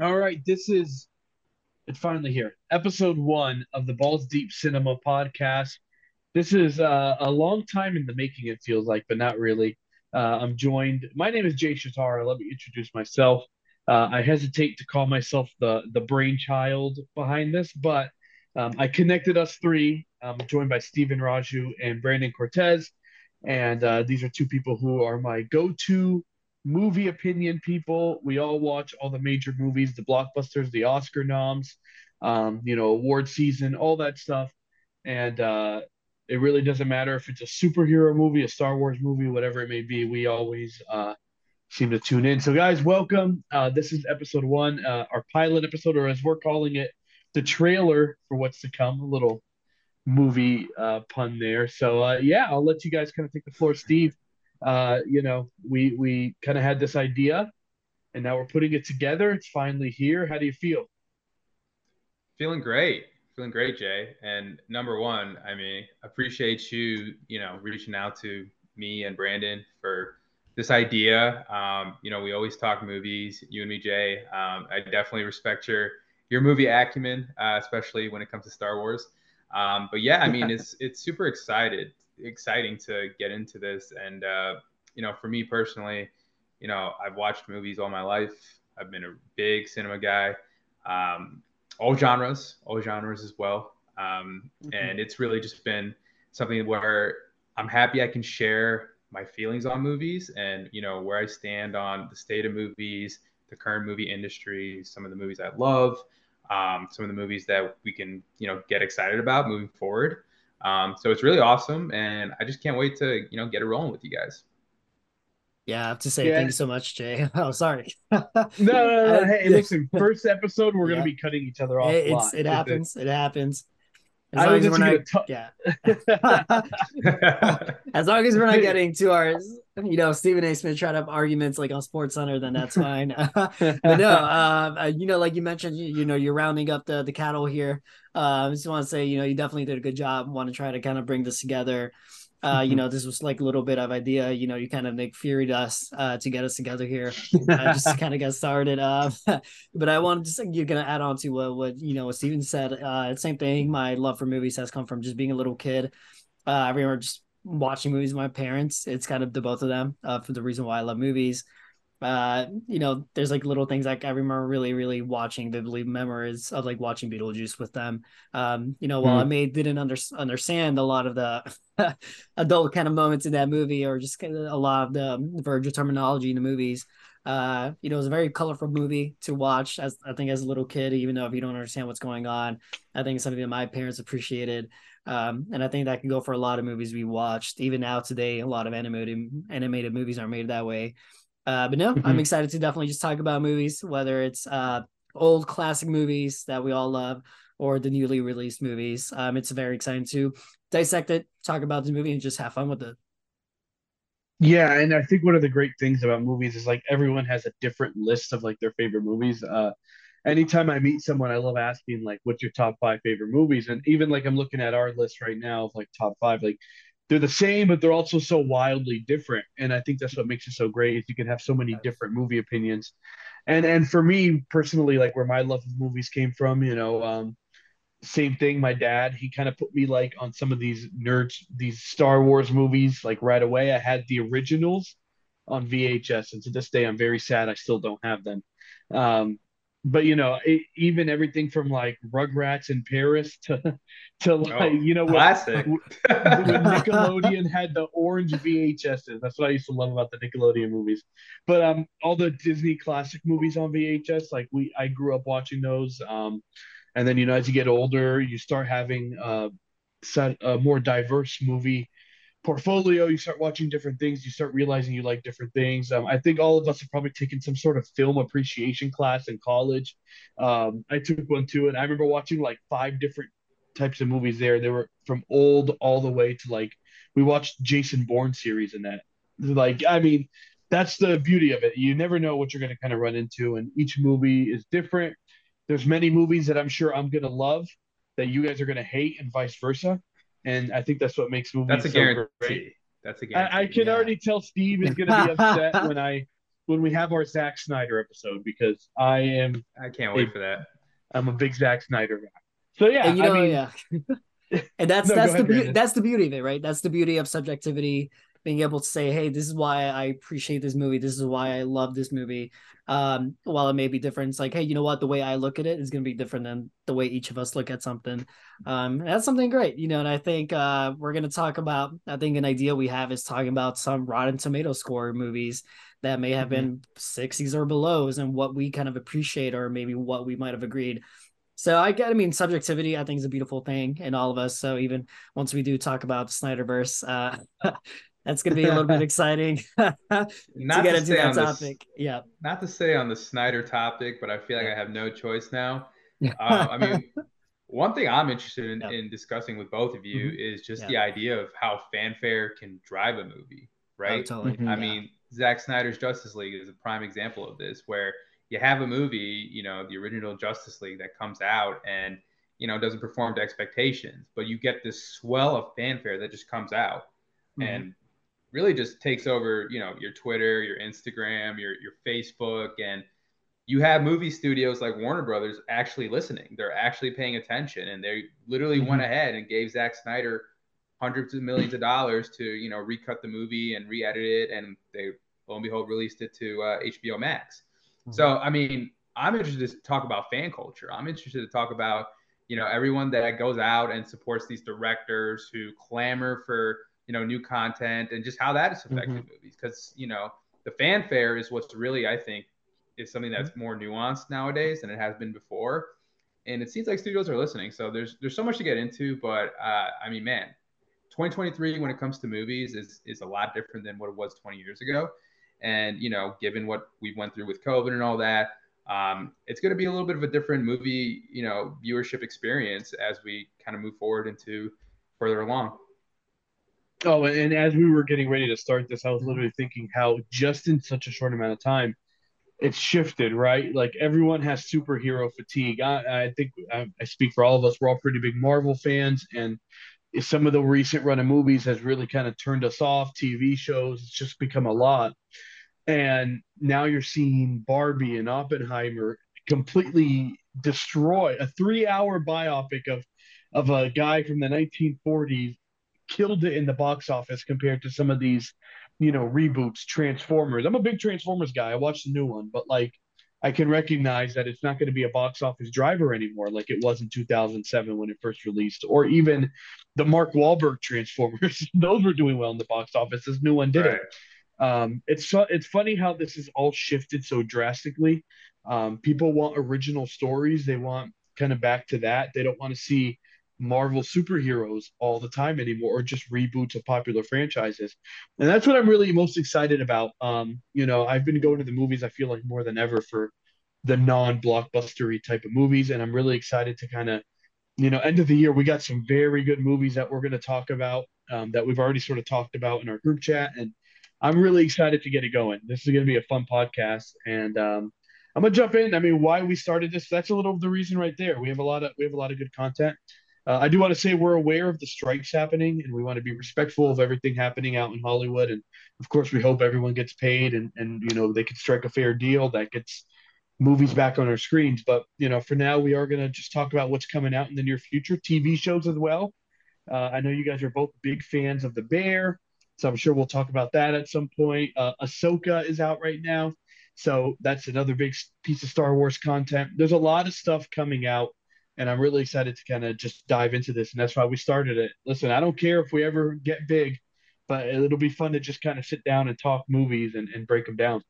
All right, this is it's finally here. Episode one of the Balls Deep Cinema podcast. This is uh, a long time in the making, it feels like, but not really. Uh, I'm joined. My name is Jay Shatara. Let me introduce myself. Uh, I hesitate to call myself the the brainchild behind this, but um, I connected us three. I'm joined by Steven Raju and Brandon Cortez, and uh, these are two people who are my go-to movie opinion people. We all watch all the major movies, the blockbusters, the Oscar noms, um, you know, award season, all that stuff. And uh, it really doesn't matter if it's a superhero movie, a Star Wars movie, whatever it may be. We always uh, seem to tune in. So, guys, welcome. Uh, this is episode one, uh, our pilot episode, or as we're calling it, the trailer for what's to come. A little movie uh, pun there. So, uh, yeah, I'll let you guys kind of take the floor, Steve uh, you know, we we kind of had this idea, and now we're putting it together. It's finally here. How do you feel? Feeling great. Feeling great, Jay. And number one, I mean, appreciate you, you know, reaching out to me and Brandon for this idea. Um, you know, we always talk movies, you and me, Jay. Um, I definitely respect your your movie acumen, uh, especially when it comes to Star Wars. Um, but yeah, I mean, it's it's super excited exciting to get into this. And uh, you know, for me personally, you know, I've watched movies all my life. I've been a big cinema guy, um, all genres, all genres as well. Um, mm-hmm. And it's really just been something where I'm happy I can share my feelings on movies and you know where I stand on the state of movies, the current movie industry, some of the movies I love, um, some of the movies that we can you know get excited about moving forward. Um, so it's really awesome, and I just can't wait to you know get it rolling with you guys. Yeah, I have to say yeah. thank you so much, Jay. Oh, sorry. no, no, no. Hey, listen, first episode we're yeah. gonna be cutting each other off. It, it happens. It happens. As long as we're not, t- yeah. as long as we're not getting to our, you know, Stephen A. Smith to have arguments like on Sports Center, then that's fine. but no, uh, you know, like you mentioned, you, you, know, you're rounding up the the cattle here. Uh, I just want to say, you know, you definitely did a good job. Want to try to kind of bring this together. Uh, you mm-hmm. know, this was like a little bit of idea. You know, you kind of Nick Fury'd us uh, to get us together here, uh, just to kind of get started. Uh, but I wanted to say you're gonna add on to what, what you know what Steven said. Uh, same thing. My love for movies has come from just being a little kid. Uh, I remember just watching movies with my parents. It's kind of the both of them uh, for the reason why I love movies uh you know there's like little things like i remember really really watching vividly memories of like watching beetlejuice with them um you know while mm. i may didn't under, understand a lot of the adult kind of moments in that movie or just kind of a lot of the virgil terminology in the movies uh you know it was a very colorful movie to watch as i think as a little kid even though if you don't understand what's going on i think it's something that my parents appreciated um, and I think that can go for a lot of movies we watched. Even now today, a lot of animated animated movies are made that way. Uh, but no, mm-hmm. I'm excited to definitely just talk about movies, whether it's uh, old classic movies that we all love or the newly released movies. Um, it's very exciting to dissect it, talk about the movie, and just have fun with it. Yeah, and I think one of the great things about movies is like everyone has a different list of like their favorite movies. Uh, anytime I meet someone, I love asking like, "What's your top five favorite movies?" And even like I'm looking at our list right now of like top five, like they're the same, but they're also so wildly different. And I think that's what makes it so great is you can have so many different movie opinions. And and for me personally, like where my love of movies came from, you know, um, same thing. My dad, he kind of put me like on some of these nerds, these Star Wars movies, like right away. I had the originals on VHS, and to this day, I'm very sad I still don't have them. Um, but you know, it, even everything from like Rugrats in Paris to to like oh, you know classic. When, when Nickelodeon had the orange VHSs. That's what I used to love about the Nickelodeon movies. But um, all the Disney classic movies on VHS, like we, I grew up watching those. Um, and then you know, as you get older, you start having uh, set a more diverse movie portfolio you start watching different things you start realizing you like different things. Um, i think all of us have probably taken some sort of film appreciation class in college. Um, i took one too and i remember watching like five different types of movies there. They were from old all the way to like we watched jason bourne series in that. Like i mean that's the beauty of it. You never know what you're going to kind of run into and each movie is different. There's many movies that i'm sure i'm going to love that you guys are going to hate and vice versa and I think that's what makes movies. That's a so guarantee. Great. That's a guarantee. I, I can yeah. already tell Steve is going to be upset when I when we have our Zack Snyder episode because I am I can't wait a, for that. I'm a big Zack Snyder guy. So yeah, and you know, I mean, yeah. and that's no, that's the be- that's the beauty of it, right? That's the beauty of subjectivity being able to say, hey, this is why I appreciate this movie. This is why I love this movie. Um, while it may be different, it's like, hey, you know what? The way I look at it is going to be different than the way each of us look at something. Um, that's something great, you know. And I think uh, we're going to talk about. I think an idea we have is talking about some Rotten Tomato score movies that may have mm-hmm. been 60s or belows, and what we kind of appreciate, or maybe what we might have agreed. So I get, I mean, subjectivity, I think is a beautiful thing in all of us. So even once we do talk about the Snyderverse, uh, That's going to be a little bit exciting to get into that topic. yeah. Not to say on the Snyder topic, but I feel like I have no choice now. Uh, I mean, one thing I'm interested in, yep. in discussing with both of you mm-hmm. is just the idea of how fanfare can drive a movie, right? Oh, totally. Mm-hmm. I yeah. mean, Zack Snyder's Justice League is a prime example of this, where you have a movie, you know, the original Justice League that comes out and, you know, doesn't perform to expectations, but you get this swell of fanfare that just comes out. Mm-hmm. And really just takes over, you know, your Twitter, your Instagram, your your Facebook, and you have movie studios like Warner Brothers actually listening. They're actually paying attention, and they literally mm-hmm. went ahead and gave Zack Snyder hundreds of millions of dollars to you know recut the movie and re-edit it, and they lo and behold released it to uh, HBO Max. Mm-hmm. So I mean, I'm interested to talk about fan culture. I'm interested to talk about you know everyone that goes out and supports these directors who clamor for you know new content and just how that is affecting mm-hmm. movies. Because you know the fanfare is what's really i think is something that's more nuanced nowadays than it has been before. And it seems like studios are listening. So there's there's so much to get into but uh, i mean man 2023 when it comes to movies is is a lot different than what it was 20 years ago. And you know given what we went through with covid and all that um, it's going to be a little bit of a different movie you know viewership experience as we kind of move forward into further along Oh, and as we were getting ready to start this, I was literally thinking how just in such a short amount of time, it's shifted, right? Like everyone has superhero fatigue. I, I think I, I, speak for all of us. We're all pretty big Marvel fans, and some of the recent run of movies has really kind of turned us off. TV shows, it's just become a lot. And now you're seeing Barbie and Oppenheimer completely destroy a three-hour biopic of of a guy from the 1940s killed it in the box office compared to some of these, you know, reboots, Transformers. I'm a big Transformers guy. I watched the new one, but like I can recognize that it's not going to be a box office driver anymore, like it was in 2007 when it first released, or even the Mark Wahlberg Transformers. Those were doing well in the box office. This new one didn't. Right. Um, it's it's funny how this has all shifted so drastically. Um, people want original stories. They want kind of back to that. They don't want to see Marvel superheroes all the time anymore, or just reboots of popular franchises. And that's what I'm really most excited about. Um, you know, I've been going to the movies, I feel like more than ever for the non-blockbustery type of movies, and I'm really excited to kind of, you know, end of the year we got some very good movies that we're going to talk about um, that we've already sort of talked about in our group chat, and I'm really excited to get it going. This is going to be a fun podcast, and um, I'm gonna jump in. I mean, why we started this? That's a little of the reason right there. We have a lot of we have a lot of good content. Uh, I do want to say we're aware of the strikes happening, and we want to be respectful of everything happening out in Hollywood. And of course, we hope everyone gets paid, and and you know they can strike a fair deal that gets movies back on our screens. But you know, for now, we are going to just talk about what's coming out in the near future, TV shows as well. Uh, I know you guys are both big fans of The Bear, so I'm sure we'll talk about that at some point. Uh, Ahsoka is out right now, so that's another big piece of Star Wars content. There's a lot of stuff coming out and I'm really excited to kind of just dive into this, and that's why we started it. Listen, I don't care if we ever get big, but it'll be fun to just kind of sit down and talk movies and, and break them down.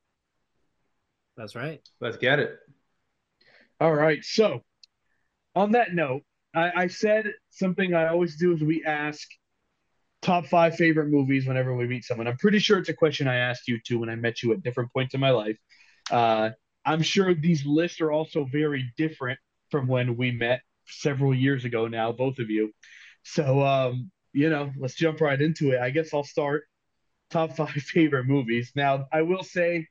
That's right. Let's get it. All right. So, on that note, I, I said something I always do is we ask top five favorite movies whenever we meet someone. I'm pretty sure it's a question I asked you too when I met you at different points in my life. Uh, I'm sure these lists are also very different from when we met several years ago now, both of you. So, um, you know, let's jump right into it. I guess I'll start top five favorite movies. Now, I will say,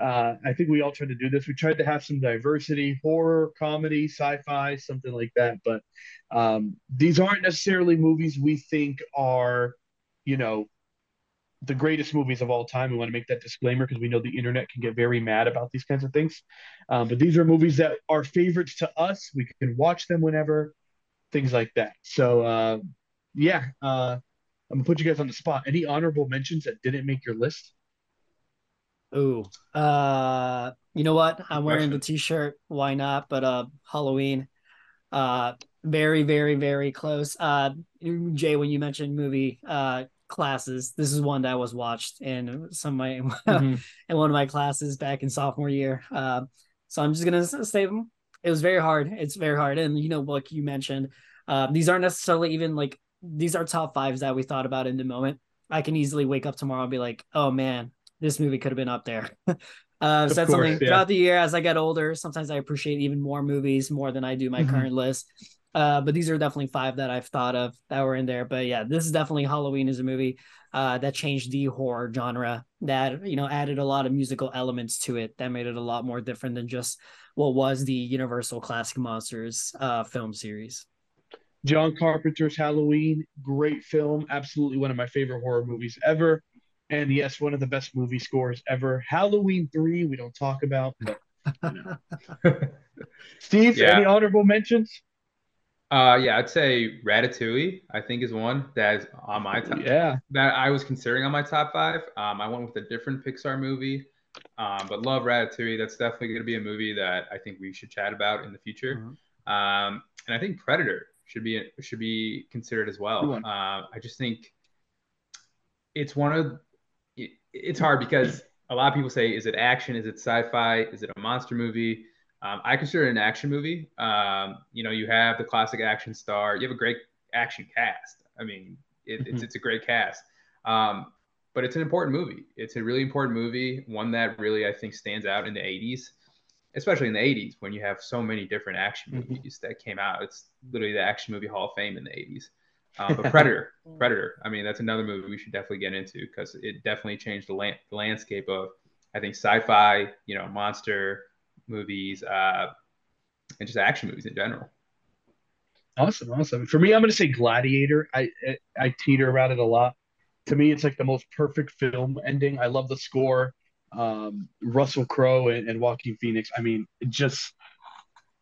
uh, I think we all tried to do this. We tried to have some diversity, horror, comedy, sci-fi, something like that. But um, these aren't necessarily movies we think are, you know, the greatest movies of all time. We want to make that disclaimer because we know the internet can get very mad about these kinds of things. Um, but these are movies that are favorites to us. We can watch them whenever, things like that. So, uh, yeah, uh, I'm gonna put you guys on the spot. Any honorable mentions that didn't make your list? Ooh, uh, you know what? I'm wearing the t-shirt. Why not? But uh, Halloween, uh, very, very, very close. Uh, Jay, when you mentioned movie uh classes, this is one that was watched in some of my mm-hmm. in one of my classes back in sophomore year. Uh, so I'm just gonna say them. It was very hard. It's very hard, and you know, like you mentioned, uh, these aren't necessarily even like these are top fives that we thought about in the moment. I can easily wake up tomorrow and be like, oh man, this movie could have been up there. uh, so that's something yeah. throughout the year as I get older. Sometimes I appreciate even more movies more than I do my mm-hmm. current list. Uh, but these are definitely five that I've thought of that were in there. But yeah, this is definitely Halloween is a movie uh, that changed the horror genre. That you know added a lot of musical elements to it that made it a lot more different than just what was the Universal Classic Monsters uh, film series. John Carpenter's Halloween, great film, absolutely one of my favorite horror movies ever. And yes, one of the best movie scores ever. Halloween 3, we don't talk about, but you know. Steve, yeah. any honorable mentions? Uh, yeah, I'd say Ratatouille. I think is one that is on my top. Yeah, that I was considering on my top five. Um, I went with a different Pixar movie, um, but love Ratatouille. That's definitely going to be a movie that I think we should chat about in the future. Mm-hmm. Um, and I think Predator should be should be considered as well. Uh, I just think it's one of it's hard because a lot of people say, is it action? Is it sci-fi? Is it a monster movie? Um, I consider it an action movie. Um, you know, you have the classic action star. You have a great action cast. I mean, it, mm-hmm. it's it's a great cast. Um, but it's an important movie. It's a really important movie, one that really I think stands out in the 80s, especially in the 80s when you have so many different action mm-hmm. movies that came out. It's literally the action movie Hall of Fame in the 80s. Um, but Predator, Predator. I mean, that's another movie we should definitely get into because it definitely changed the, land, the landscape of, I think, sci-fi, you know, monster movies, uh, and just action movies in general. Awesome, awesome. For me, I'm going to say Gladiator. I, I I teeter around it a lot. To me, it's like the most perfect film ending. I love the score. Um, Russell Crowe and, and Joaquin Phoenix. I mean, just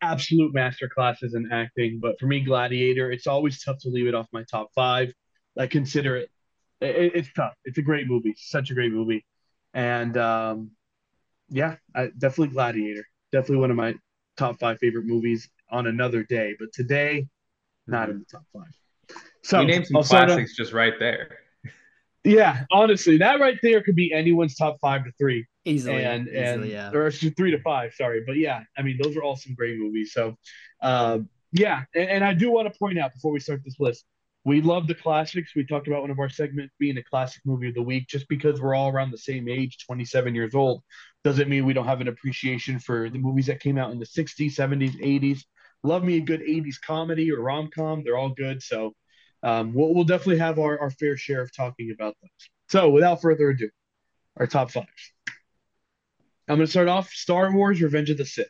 absolute master classes in acting. But for me, Gladiator, it's always tough to leave it off my top five. I consider it, it it's tough. It's a great movie, such a great movie. And um, yeah, I, definitely Gladiator. Definitely one of my top five favorite movies on another day. But today, not in the top five. So you named some classics just right there. Yeah, honestly, that right there could be anyone's top five to three easily, and easily, and yeah. or three to five. Sorry, but yeah, I mean those are all some great movies. So, um, yeah, and, and I do want to point out before we start this list, we love the classics. We talked about one of our segments being a classic movie of the week. Just because we're all around the same age, 27 years old, doesn't mean we don't have an appreciation for the movies that came out in the 60s, 70s, 80s. Love me a good 80s comedy or rom com. They're all good. So um, we'll, we'll definitely have our, our fair share of talking about those. So without further ado, our top five. I'm going to start off Star Wars Revenge of the Sith.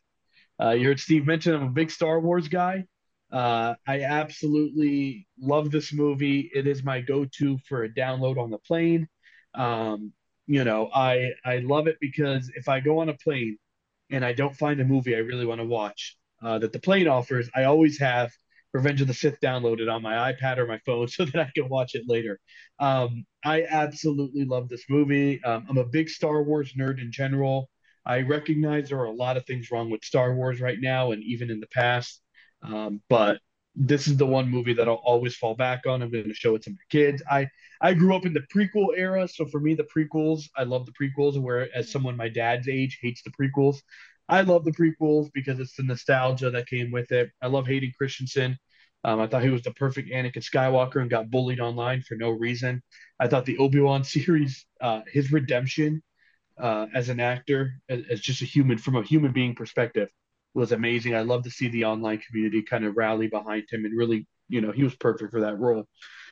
Uh, you heard Steve mention I'm a big Star Wars guy. Uh, I absolutely love this movie. It is my go-to for a download on the plane. Um, you know, I I love it because if I go on a plane and I don't find a movie I really want to watch uh, that the plane offers, I always have Revenge of the Sith downloaded on my iPad or my phone so that I can watch it later. Um, I absolutely love this movie. Um, I'm a big Star Wars nerd in general. I recognize there are a lot of things wrong with Star Wars right now and even in the past, um, but this is the one movie that I'll always fall back on. I'm going to show it to my kids. I I grew up in the prequel era, so for me the prequels, I love the prequels. Where as someone my dad's age hates the prequels, I love the prequels because it's the nostalgia that came with it. I love Hayden Christensen. Um, I thought he was the perfect Anakin Skywalker and got bullied online for no reason. I thought the Obi Wan series, uh, his redemption uh, as an actor, as, as, just a human, from a human being perspective, was amazing. I love to see the online community kind of rally behind him and really, you know, he was perfect for that role.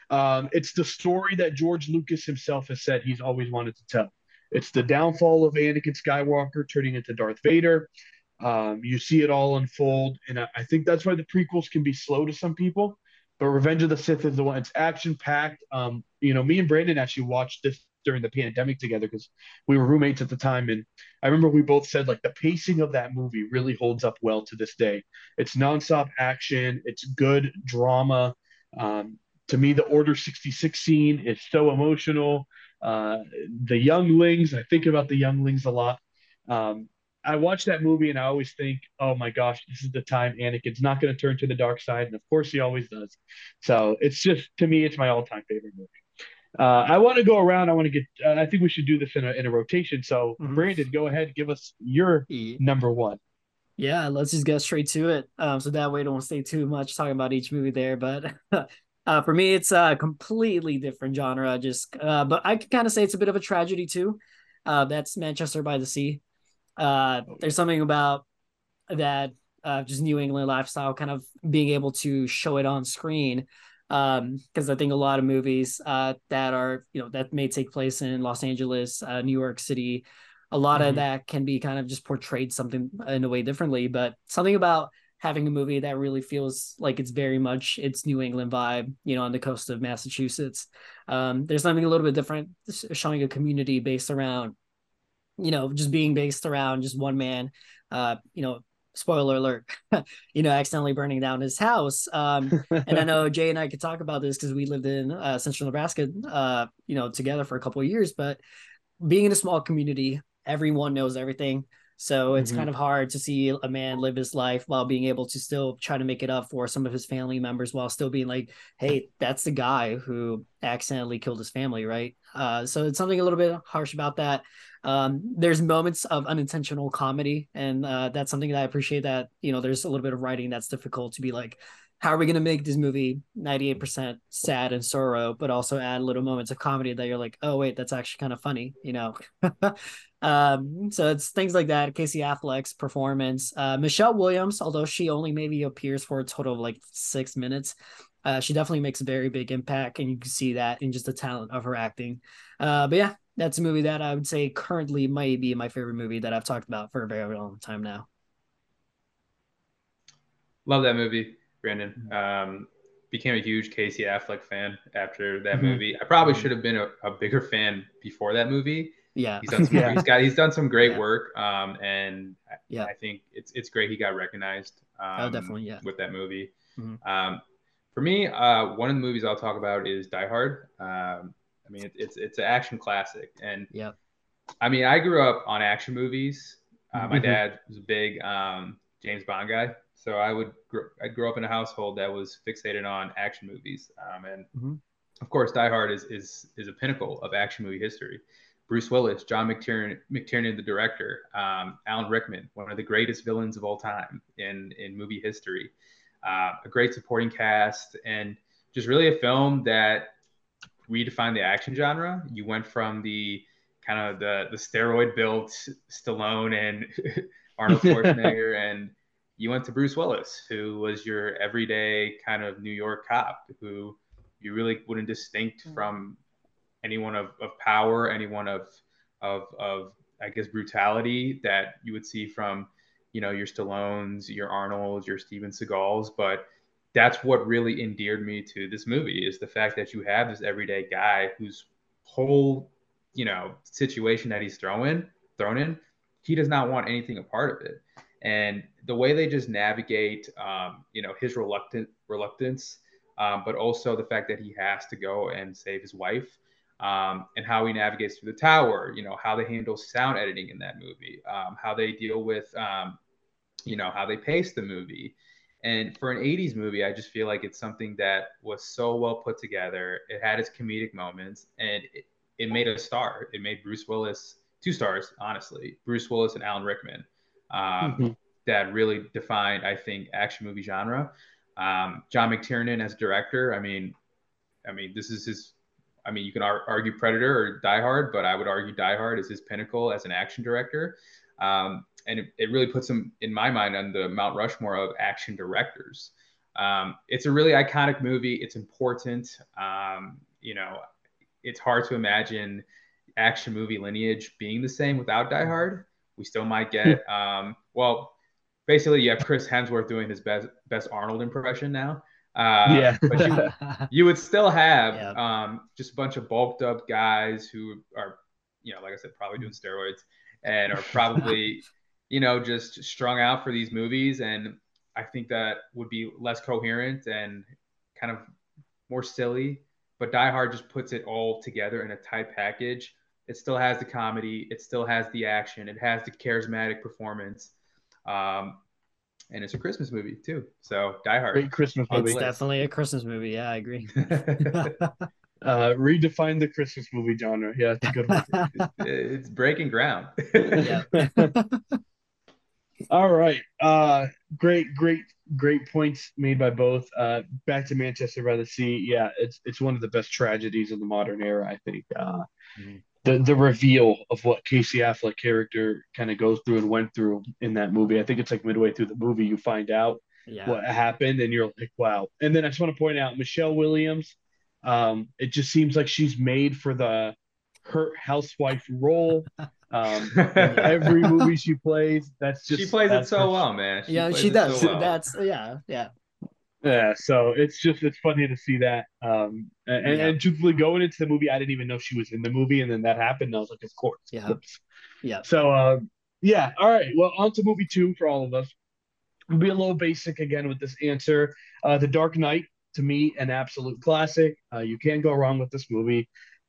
Um, it's the story that George Lucas himself has said he's always wanted to tell. It's the downfall of Anakin Skywalker turning into Darth Vader. Um, you see it all unfold, and I, I, think that's why the prequels can be slow to some people. But Revenge of the Sith is the one. It's action packed. Um, you know, me and Brandon actually watched this during the pandemic together because we were roommates at the time, and I remember we both said like the pacing of that movie really holds up well to this day. It's nonstop action, it's good drama. Um, to me, the Order 66 scene is so emotional. Uh, the younglings, I think about the younglings a lot. Um, I watch that movie and I always think, oh my gosh, this is the time Anakin's not going to turn to the dark side, and of course he always does. So it's just to me, it's my all-time favorite movie. Uh, I want to go around. I want to get. Uh, I think we should do this in a in a rotation. So mm-hmm. Brandon, go ahead, give us your number one. Yeah, let's just get straight to it. Um, so that way, I don't stay too much talking about each movie there. But uh, for me, it's a completely different genre. Just, uh, but I can kind of say it's a bit of a tragedy too. Uh, that's Manchester by the Sea. Uh, there's something about that uh, just New England lifestyle, kind of being able to show it on screen. Because um, I think a lot of movies uh, that are, you know, that may take place in Los Angeles, uh, New York City, a lot mm-hmm. of that can be kind of just portrayed something in a way differently. But something about having a movie that really feels like it's very much its New England vibe, you know, on the coast of Massachusetts. Um, there's something a little bit different, showing a community based around you know, just being based around just one man, uh, you know, spoiler alert, you know, accidentally burning down his house. Um, and I know Jay and I could talk about this because we lived in uh, central Nebraska, uh, you know, together for a couple of years, but being in a small community, everyone knows everything. So it's mm-hmm. kind of hard to see a man live his life while being able to still try to make it up for some of his family members while still being like, hey, that's the guy who accidentally killed his family, right? Uh, so it's something a little bit harsh about that. Um, there's moments of unintentional comedy, and uh, that's something that I appreciate. That you know, there's a little bit of writing that's difficult to be like, how are we going to make this movie 98% sad and sorrow, but also add little moments of comedy that you're like, oh wait, that's actually kind of funny, you know? um, so it's things like that. Casey Affleck's performance, uh, Michelle Williams, although she only maybe appears for a total of like six minutes, uh, she definitely makes a very big impact, and you can see that in just the talent of her acting. Uh, but yeah, that's a movie that I would say currently might be my favorite movie that I've talked about for a very long time now. Love that movie, Brandon. Um, became a huge Casey Affleck fan after that mm-hmm. movie. I probably should have been a, a, bigger fan before that movie. Yeah, he's done some, yeah. he's got he's done some great yeah. work, um, and yeah, I think it's it's great he got recognized. Oh, um, oh, definitely, yeah, with that movie. Mm-hmm. Um, for me, uh, one of the movies I'll talk about is Die Hard. Um, I mean, it, it's it's an action classic, and yeah, I mean, I grew up on action movies. Uh, my mm-hmm. dad was a big um, James Bond guy, so I would gr- I grew up in a household that was fixated on action movies, um, and mm-hmm. of course, Die Hard is is is a pinnacle of action movie history. Bruce Willis, John McTiernan, McTiernan the director, um, Alan Rickman, one of the greatest villains of all time in in movie history, uh, a great supporting cast, and just really a film that redefined the action genre. You went from the kind of the the steroid built Stallone and Arnold Schwarzenegger, and you went to Bruce Willis, who was your everyday kind of New York cop, who you really wouldn't distinct mm. from anyone of, of power, anyone of of of I guess brutality that you would see from you know your Stallones, your Arnolds, your Steven Seagals, but that's what really endeared me to this movie is the fact that you have this everyday guy whose whole you know situation that he's thrown thrown in he does not want anything a part of it. And the way they just navigate um, you know his reluctant reluctance um, but also the fact that he has to go and save his wife um, and how he navigates through the tower you know how they handle sound editing in that movie um, how they deal with um, you know how they pace the movie and for an 80s movie, I just feel like it's something that was so well put together. It had its comedic moments and it, it made a star. It made Bruce Willis two stars, honestly. Bruce Willis and Alan Rickman. Um, mm-hmm. That really defined, I think, action movie genre. Um, John McTiernan as director. I mean, I mean, this is his. I mean, you can ar- argue Predator or Die Hard, but I would argue Die Hard is his pinnacle as an action director. Um, and it, it, really puts him in my mind on the Mount Rushmore of action directors. Um, it's a really iconic movie. It's important. Um, you know, it's hard to imagine action movie lineage being the same without Die Hard. We still might get, um, well, basically, you have Chris Hemsworth doing his best best Arnold impression now. Uh, yeah. but you, you would still have Yeah. um, just a bunch of bulked up guys who are, you know, like I said, probably doing steroids and are probably, you know, just strung out for these movies. And I think that would be less coherent and kind of more silly. But Die Hard just puts it all together in a tight package. It still has the comedy, it still has the action, it has the charismatic performance. Um, and it's a Christmas movie too. So Die Hard. Great Christmas it's movie. definitely a Christmas movie. Yeah, I agree. Uh, redefine the Christmas movie genre. Yeah, it's a good one. it's breaking ground. yeah. All right. Uh, great, great, great points made by both. Uh, back to Manchester by the Sea. Yeah, it's it's one of the best tragedies of the modern era. I think. Uh, Mhm. the the reveal of what Casey Affleck character kind of goes through and went through in that movie. I think it's like midway through the movie you find out Yeah. what happened, and you're like, wow. And then I just want to point out Michelle Williams. Um, it just seems like she's made for the hurt housewife role. Um, every movie she plays, that's just she plays it so her- well, man. yeah, she does. so well. That's yeah, yeah. Yeah, so it's just it's funny to see that. Um, and, Yeah. and truthfully, going into the movie, I didn't even know she was in the movie, and then that happened, and I was like, of course, Yeah. course. Yeah. So, um, yeah, all right. Well, on to movie two for all of us. We'll be a little basic again with this answer. Uh, the Dark Knight, to me, an absolute classic. Uh, you can't go wrong with this movie.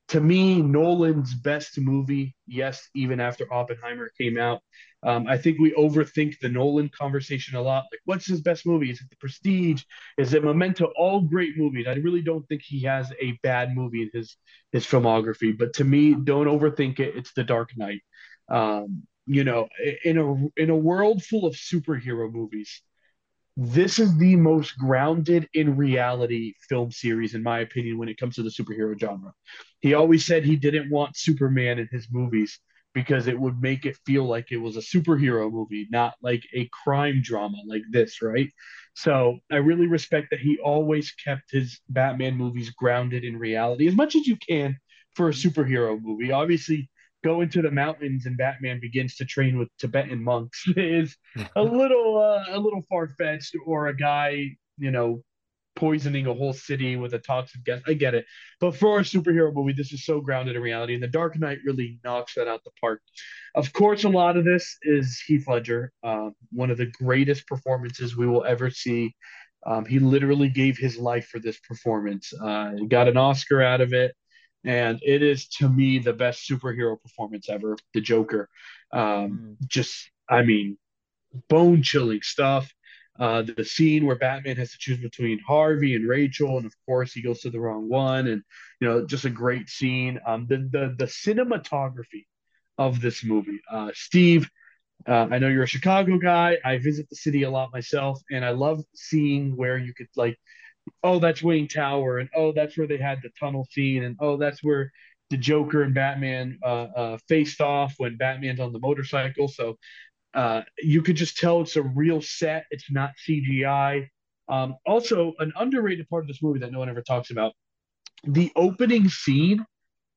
To me, Nolan's best movie. Yes, even after Oppenheimer came out. Um, I think we overthink the Nolan conversation a lot. Like, what's his best movie? Is it The Prestige? Is it Memento? All great movies. I really don't think he has a bad movie in his his filmography. But to me, don't overthink it. It's The Dark Knight. Um, you know, in a in a world full of superhero movies, this is the most grounded in reality film series, in my opinion, when it comes to the superhero genre. He always said he didn't want Superman in his movies because it would make it feel like it was a superhero movie, not like a crime drama like this, right? So I really respect that he always kept his Batman movies grounded in reality as much as you can for a superhero movie. Obviously, go into the mountains and Batman begins to train with Tibetan monks is a little uh, a little far fetched, or a guy you know poisoning a whole city with a toxic gas. I get it, but for a superhero movie, this is so grounded in reality, and The Dark Knight really knocks that out the park. Of course, a lot of this is Heath Ledger, um, one of the greatest performances we will ever see. Um, he literally gave his life for this performance. Uh, he got an Oscar out of it, and it is to me the best superhero performance ever. The Joker, um, just I mean, bone chilling stuff. Uh, the, the scene where Batman has to choose between Harvey and Rachel, and of course he goes to the wrong one, and you know, just a great scene. Um, the the the cinematography of this movie, uh, Steve. Uh, I know you're a Chicago guy. I visit the city a lot myself, and I love seeing where you could like, oh, that's Wayne Tower, and oh, that's where they had the tunnel scene, and oh, that's where the Joker and Batman uh, uh, faced off when Batman's on the motorcycle. So uh, you could just tell it's a real set. It's not CGI. Um, also, an underrated part of this movie that no one ever talks about the opening scene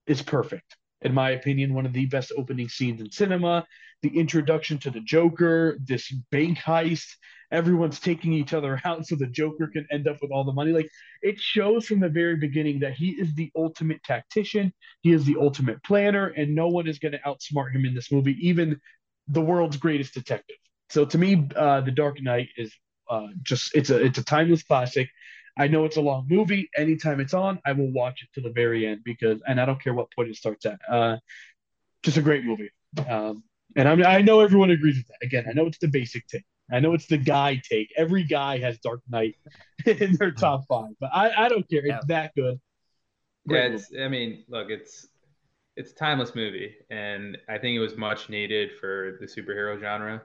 is perfect. In my opinion, one of the best opening scenes in cinema. The introduction to the Joker, this bank heist, everyone's taking each other out so the Joker can end up with all the money. Like it shows from the very beginning that he is the ultimate tactician, he is the ultimate planner, and no one is going to outsmart him in this movie, even the world's greatest detective. So to me, uh, The Dark Knight is uh, just it's a it's a timeless classic. I know it's a long movie. Anytime it's on, I will watch it to the very end because, and I don't care what point it starts at. Uh, just a great movie. Um, and I'm, I know everyone agrees with that. Again, I know it's the basic take. I know it's the guy take. Every guy has Dark Knight in their top five, but I, I don't care. It's Yeah. that good. yeah, Great it's. I mean, look, it's it's a timeless movie, and I think it was much needed for the superhero genre.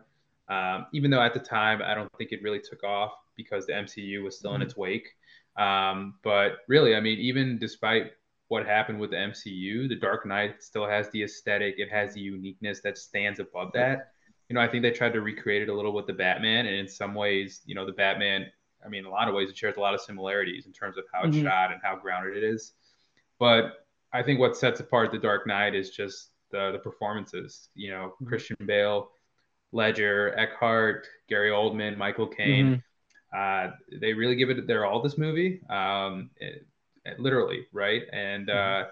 Um, even though at the time I don't think it really took off because the MCU was still in its wake. Um, but really, I mean, even despite what happened with the MCU, The Dark Knight still has the aesthetic. It has the uniqueness that stands above that. You know, I think they tried to recreate it a little with the Batman, and in some ways, you know, the Batman. I mean, in a lot of ways, it shares a lot of similarities in terms of how it's Mhm. shot and how grounded it is. But I think what sets apart The Dark Knight is just the the performances. You know, Mhm. Christian Bale, Ledger, Eckhart, Gary Oldman, Michael Caine. Uh, they really give it their all this movie, um, it, it, literally, right? And mm-hmm. uh,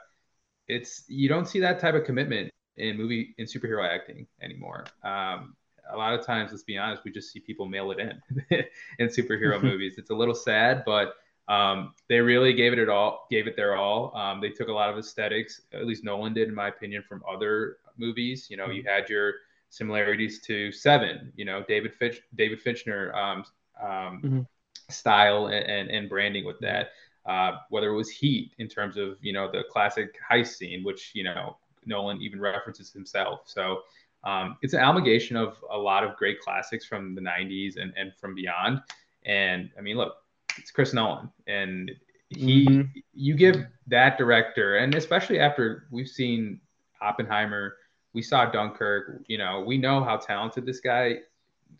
it's you don't see that type of commitment in movie in superhero acting anymore. Um, a lot of times, let's be honest, we just see people mail it in in superhero movies. It's a little sad, but um, they really gave it it all, gave it their all. Um, they took a lot of aesthetics, at least Nolan did, in my opinion, from other movies. You know, you had your similarities to Seven. You know, David Fitch, David Fincher um, um, mm-hmm. style and, and, and branding with that. Uh, whether it was Heat in terms of you know the classic heist scene, which you know Nolan even references himself. So um, it's an amalgamation of a lot of great classics from the 90s and, and from beyond. And I mean, look, it's Chris Nolan, and he mm-hmm. you give that director, and especially after we've seen Oppenheimer, we saw Dunkirk. You know, we know how talented this guy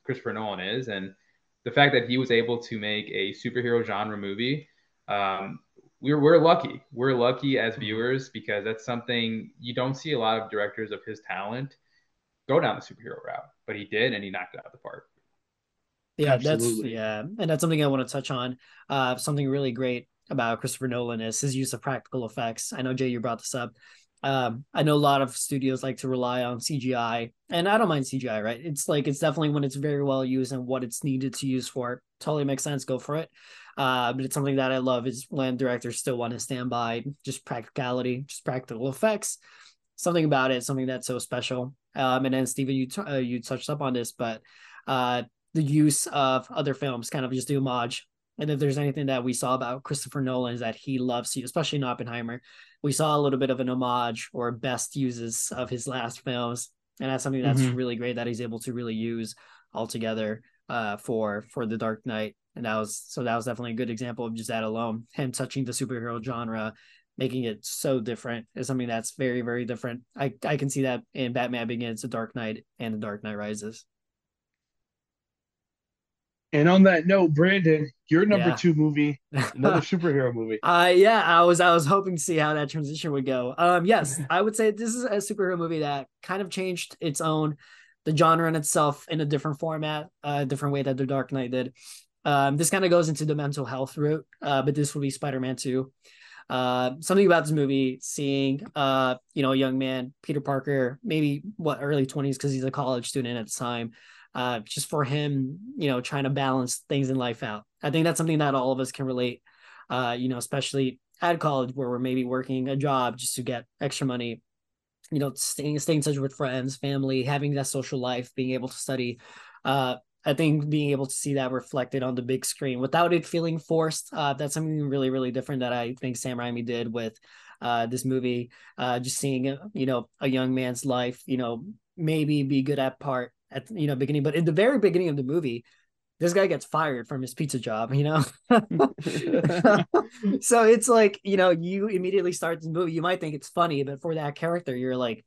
Christopher Nolan is, and the fact that he was able to make a superhero genre movie. Um, we're, we're lucky. We're lucky as mm-hmm. viewers because that's something you don't see a lot of directors of his talent go down the superhero route, but he did, and he knocked it out of the park. Yeah, Absolutely. that's yeah, and that's something I want to touch on. Uh, something really great about Christopher Nolan is his use of practical effects. I know Jay, you brought this up. Um, I know a lot of studios like to rely on CGI, and I don't mind CGI. Right? It's like it's definitely when it's very well used and what it's needed to use for. Totally makes sense. Go for it. Uh, but it's something that I love is when directors still want to stand by just practicality, just practical effects. Something about it, something that's so special. Um, and then Steven, you t- uh, you touched up on this, but uh, the use of other films, kind of just the homage. And if there's anything that we saw about Christopher Nolan is that he loves you, especially in Oppenheimer. We saw a little bit of an homage or best uses of his last films, and that's something that's mm-hmm. really great that he's able to really use altogether uh, for for the Dark Knight. And that was so that was definitely a good example of just that alone. Him touching the superhero genre, making it so different is something that's very very different. I I can see that in Batman Begins, The Dark Knight, and The Dark Knight Rises. And on that note, Brandon, your number yeah. two movie, another superhero movie. Uh yeah, I was I was hoping to see how that transition would go. Um yes, I would say this is a superhero movie that kind of changed its own the genre in itself in a different format, a uh, different way that The Dark Knight did. Um this kind of goes into the mental health route, uh, but this will be Spider-Man 2. Uh, something about this movie, seeing uh, you know, a young man, Peter Parker, maybe what early 20s because he's a college student at the time uh, just for him, you know, trying to balance things in life out. I think that's something that all of us can relate, uh, you know, especially at college where we're maybe working a job just to get extra money, you know, staying, staying in touch with friends, family, having that social life, being able to study. Uh, I think being able to see that reflected on the big screen without it feeling forced, uh, that's something really, really different that I think Sam Raimi did with uh, this movie. Uh, just seeing, you know, a young man's life, you know, maybe be good at part at you know beginning, but in the very beginning of the movie, this guy gets fired from his pizza job, you know? so it's like, you know, you immediately start the movie, you might think it's funny, but for that character, you're like,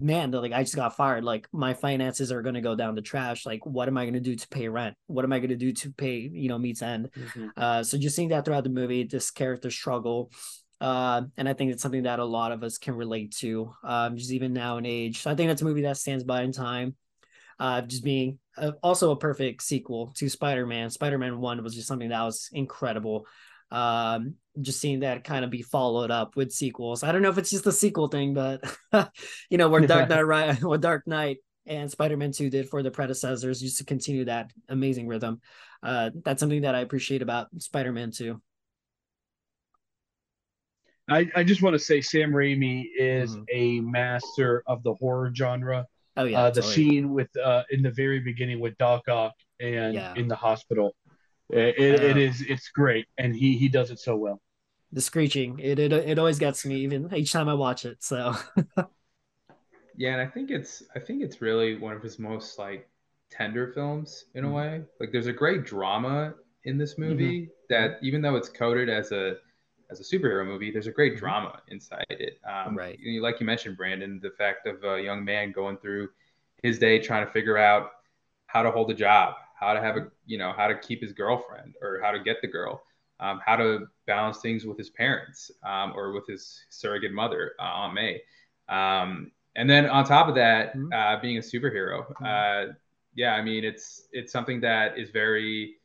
man, like I just got fired. Like my finances are gonna go down the trash. Like, what am I gonna do to pay rent? What am I gonna do to pay, you know, meets end? Mm-hmm. Uh, so just seeing that throughout the movie, this character struggle. Uh, and I think it's something that a lot of us can relate to, um, just even now in age. So I think that's a movie that stands by in time uh, just being a, also a perfect sequel to Spider-Man. Spider-Man One was just something that was incredible. Um, just seeing that kind of be followed up with sequels. I don't know if it's just a sequel thing, but you know, where Dark Knight, right, what Dark Knight and Spider-Man Two did for the predecessors, just to continue that amazing rhythm. Uh, that's something that I appreciate about Spider-Man Two. I, I just want to say Sam Raimi is mm-hmm. a master of the horror genre. Oh yeah, uh, the totally. scene with uh, in the very beginning with Doc Ock and yeah. in the hospital. It, it, it is it's great, and he he does it so well. The screeching, it it it always gets me, even each time I watch it. So. yeah, and I think it's I think it's really one of his most like tender films in a mm-hmm. way. Like there's a great drama in this movie mm-hmm. that even though it's coded as a as a superhero movie, there's a great mm-hmm. drama inside it. Um, right. You, like you mentioned, Brandon, the fact of a young man going through his day trying to figure out how to hold a job, how to have a, you know, how to keep his girlfriend or how to get the girl, um, how to balance things with his parents um, or with his surrogate mother, uh, Aunt May. Um, and then on top of that, mm-hmm. uh, being a superhero. Mm-hmm. Uh, yeah, I mean, it's it's something that is very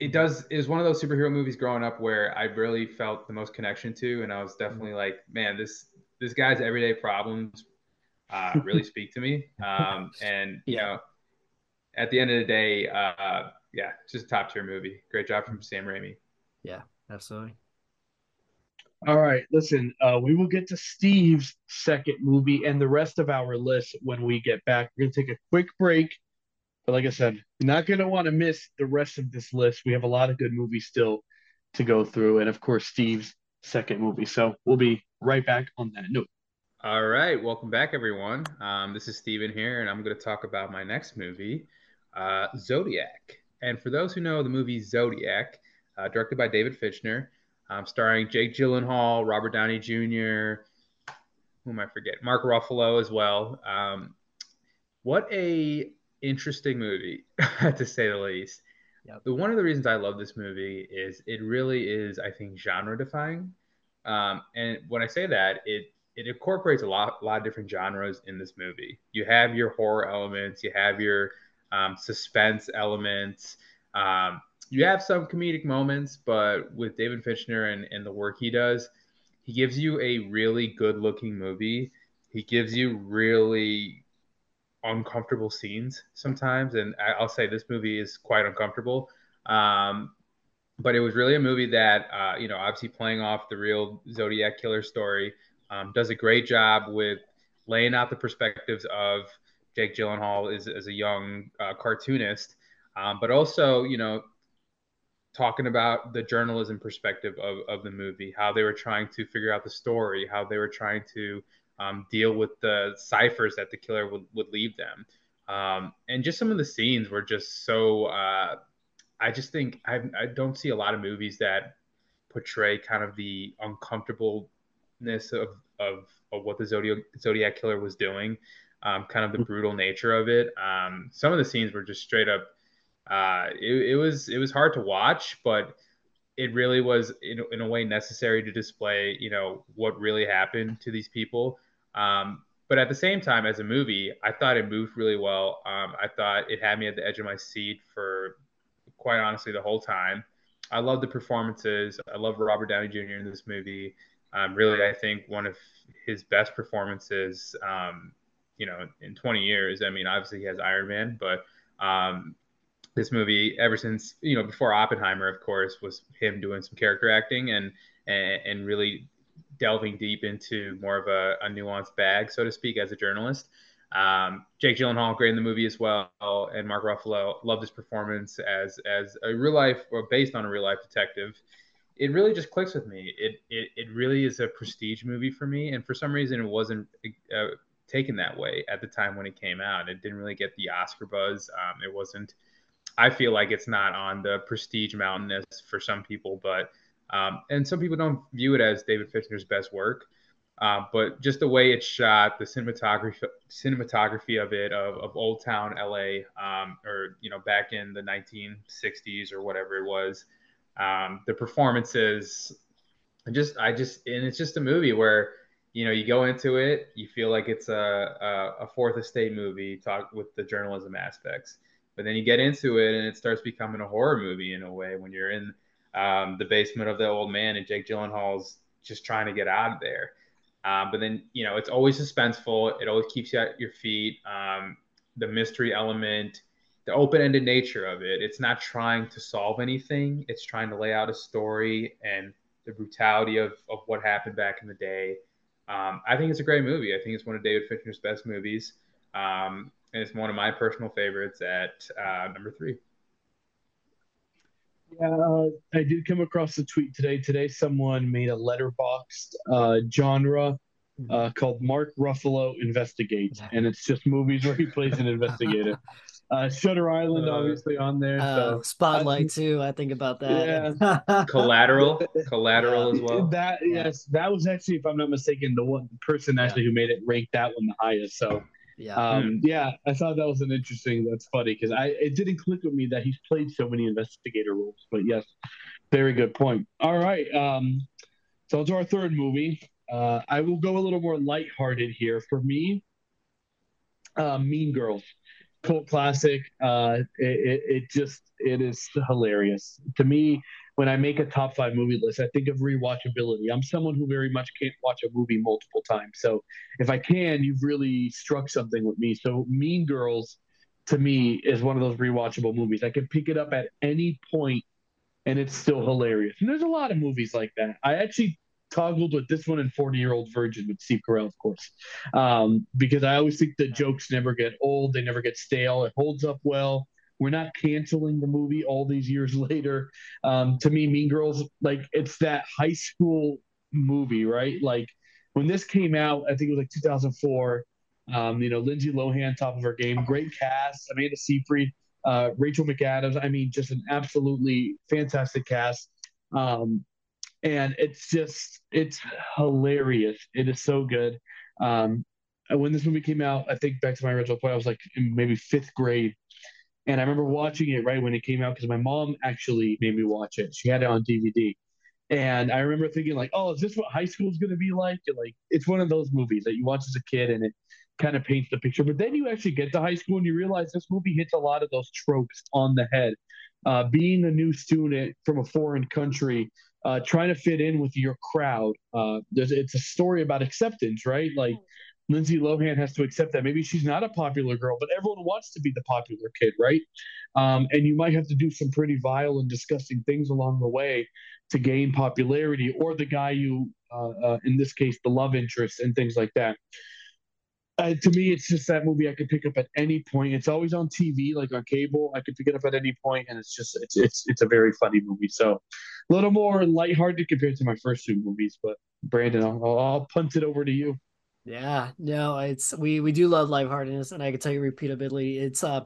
it does is one of those superhero movies growing up where I really felt the most connection to, and I was definitely like, man, this this guy's everyday problems uh, really speak to me. Um, and you know, at the end of the day, uh, yeah, just a top tier movie. Great job from Sam Raimi. Yeah, absolutely. All right, listen, uh, we will get to Steve's second movie and the rest of our list when we get back. We're gonna take a quick break, but like I said, not gonna want to miss the rest of this list. We have a lot of good movies still to go through, and of course, Steve's second movie. So we'll be right back on that note. All right, welcome back, everyone. Um, this is Steven here, and I'm going to talk about my next movie, uh, Zodiac. And for those who know the movie Zodiac, uh, directed by David Fincher, um, starring Jake Gyllenhaal, Robert Downey Jr., whom I forget? Mark Ruffalo as well. Um, what a interesting movie, to say the least. Yep. The one of the reasons I love this movie is it really is, I think, genre defying. Um, and when I say that, it it incorporates a lot, a lot of different genres in this movie. You have your horror elements, you have your um, suspense elements. Um, you have some comedic moments, but with David Fincher and, and the work he does, he gives you a really good looking movie. He gives you really uncomfortable scenes sometimes. And I'll say this movie is quite uncomfortable. Um, but it was really a movie that, uh, you know, obviously playing off the real Zodiac killer story, um, does a great job with laying out the perspectives of Jake Gyllenhaal as, as a young uh, cartoonist, um, but also, you know, talking about the journalism perspective of, of the movie, how they were trying to figure out the story, how they were trying to um, deal with the ciphers that the killer would, would leave them. Um, and just some of the scenes were just so, uh, I just think I, I don't see a lot of movies that portray kind of the uncomfortableness of, of, of what the Zodiac, Zodiac killer was doing um, kind of the brutal nature of it. Um, some of the scenes were just straight up. Uh, it, it, was it was hard to watch, but it really was in, in a way necessary to display, you know, what really happened to these people. Um, but at the same time, as a movie, I thought it moved really well. Um, I thought it had me at the edge of my seat for quite honestly the whole time. I love the performances. I love Robert Downey Jr. in this movie. Um, really, I think one of his best performances. Um, you know, in 20 years. I mean, obviously he has Iron Man, but um, this movie, ever since you know, before Oppenheimer, of course, was him doing some character acting and and, and really delving deep into more of a, a, nuanced bag, so to speak, as a journalist. Um, Jake Gyllenhaal, great in the movie as well, and Mark Ruffalo, loved his performance as as a real life or based on a real life detective. It really just clicks with me. It it, it really is a prestige movie for me, and for some reason, it wasn't uh, taken that way at the time when it came out. It didn't really get the Oscar buzz. Um, it wasn't. I feel like it's not on the prestige mountain as for some people, but um, and some people don't view it as David Fincher's best work. Uh, but just the way it's shot, the cinematography cinematography of it, of, of Old Town LA, um, or you know back in the 1960s or whatever it was, um, the performances, and just I just and it's just a movie where you know, you go into it, you feel like it's a, a, a, fourth estate movie, talk with the journalism aspects. But then you get into it and it starts becoming a horror movie in a way when you're in um, the basement of the old man and Jake Gyllenhaal's just trying to get out of there. Um, but then, you know, it's always suspenseful. It always keeps you at your feet. Um, the mystery element, the open ended nature of it. It's not trying to solve anything, it's trying to lay out a story and the brutality of, of what happened back in the day um, I think it's a great movie. I think it's one of David Fincher's best movies. Um, and it's one of my personal favorites at uh, number three. Yeah, uh, I did come across a tweet today. Today, someone made a Letterboxd uh, genre mm-hmm. uh, called Mark Ruffalo Investigates, and it's just movies where he plays an investigator. Uh, Shutter Island, uh, obviously, on there. Uh, so. Spotlight I, too. I think about that. Yeah. Collateral, Collateral as well. That yes, that was actually, if I'm not mistaken, the one person actually yeah. who made it rank that one the highest. So. Yeah. Um, yeah, I thought that was an interesting. That's funny because I it didn't click with me that he's played so many investigator roles. But yes, very good point. All right, um, so to our third movie. Uh, I will go a little more lighthearted here. For me, uh, Mean Girls cult classic. Uh, it, it, it, just it is hilarious to me. When I make a top five movie list, I think of rewatchability. I'm someone who very much can't watch a movie multiple times. So if I can, you've really struck something with me. So Mean Girls, to me, is one of those rewatchable movies. I can pick it up at any point and it's still hilarious. And there's a lot of movies like that. I actually toggled with this one and 40 Year Old Virgin with Steve Carell, of course, um, because I always think the jokes never get old, they never get stale. It holds up well. We're not canceling the movie all these years later. Um, to me, Mean Girls, like it's that high school movie, right? Like when this came out, I think it was like 2004. Um, you know, Lindsay Lohan, top of her game, great cast. Amanda Seyfried, uh, Rachel McAdams. I mean, just an absolutely fantastic cast. Um, and it's just it's hilarious. It is so good. Um, when this movie came out, I think back to my original point, I was like maybe fifth grade, and I remember watching it right when it came out because my mom actually made me watch it. She had it on DVD, and I remember thinking like, "Oh, is this what high school is going to be like?" And, like it's one of those movies that you watch as a kid, and it kind of paints the picture. But then you actually get to high school and you realize this movie hits a lot of those tropes on the head. Uh, being a new student from a foreign country, uh, trying to fit in with your crowd. Uh, it's a story about acceptance, right? Like Lindsay Lohan has to accept that maybe she's not a popular girl, but everyone wants to be the popular kid, right? Um, and you might have to do some pretty vile and disgusting things along the way to gain popularity, or the guy you, uh, uh, in this case, the love interest and things like that. Uh, to me, it's just that movie I could pick up at any point. It's always on TV, like on cable. I could pick it up at any point, and it's just it's it's it's a very funny movie. So, a little more lighthearted compared to my first two movies. But Brandon, I'll, I'll punt it over to you. Yeah, no, it's we we do love live lightheartedness, and I can tell you repeatability. It's uh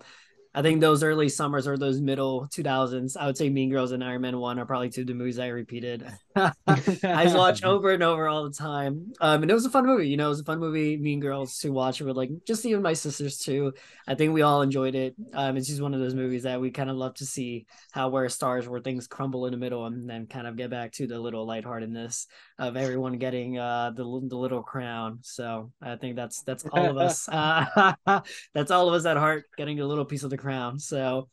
I think those early summers or those middle 2000s, I would say Mean Girls and Iron Man 1 are probably two of the movies I repeated. I watch over and over all the time. Um, and it was a fun movie. You know, it was a fun movie, Mean Girls, to watch with like just even my sisters too. I think we all enjoyed it. Um, it's just one of those movies that we kind of love to see how where stars where things crumble in the middle and then kind of get back to the little lightheartedness of everyone getting uh, the, the little crown. So I think that's that's all of us. Uh, that's all of us at heart getting a little piece of the crown. So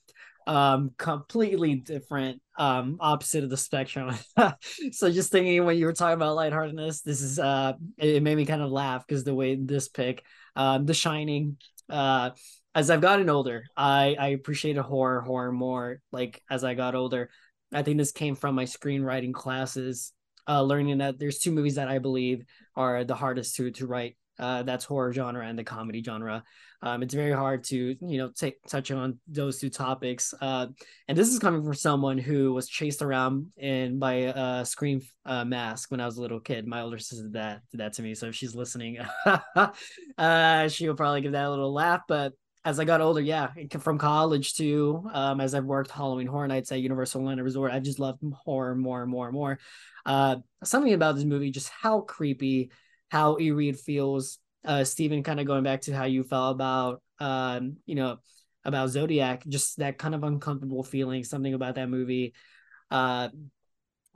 um completely different um opposite of the spectrum. So just thinking when you were talking about lightheartedness this is uh it made me kind of laugh because the way this pick um the shining uh as i've gotten older i i appreciated horror horror more like as i got older. I think this came from my screenwriting classes uh learning that there's two movies that i believe are the hardest to to write uh, that's horror genre and the comedy genre. Um, it's very hard to you know touch on those two topics. Uh, and this is coming from someone who was chased around in by a scream uh, mask when I was a little kid. My older sister did that did that to me. So if she's listening, uh, she'll probably give that a little laugh. But as I got older, yeah, from college to um, as I've worked Halloween Horror Nights at Universal Orlando Resort, I just loved horror more and more and more. Uh, something about this movie, just how creepy how E. Reed feels. Uh, Steven, kind of going back to how you felt about, um, you know, about Zodiac, just that kind of uncomfortable feeling, something about that movie, uh,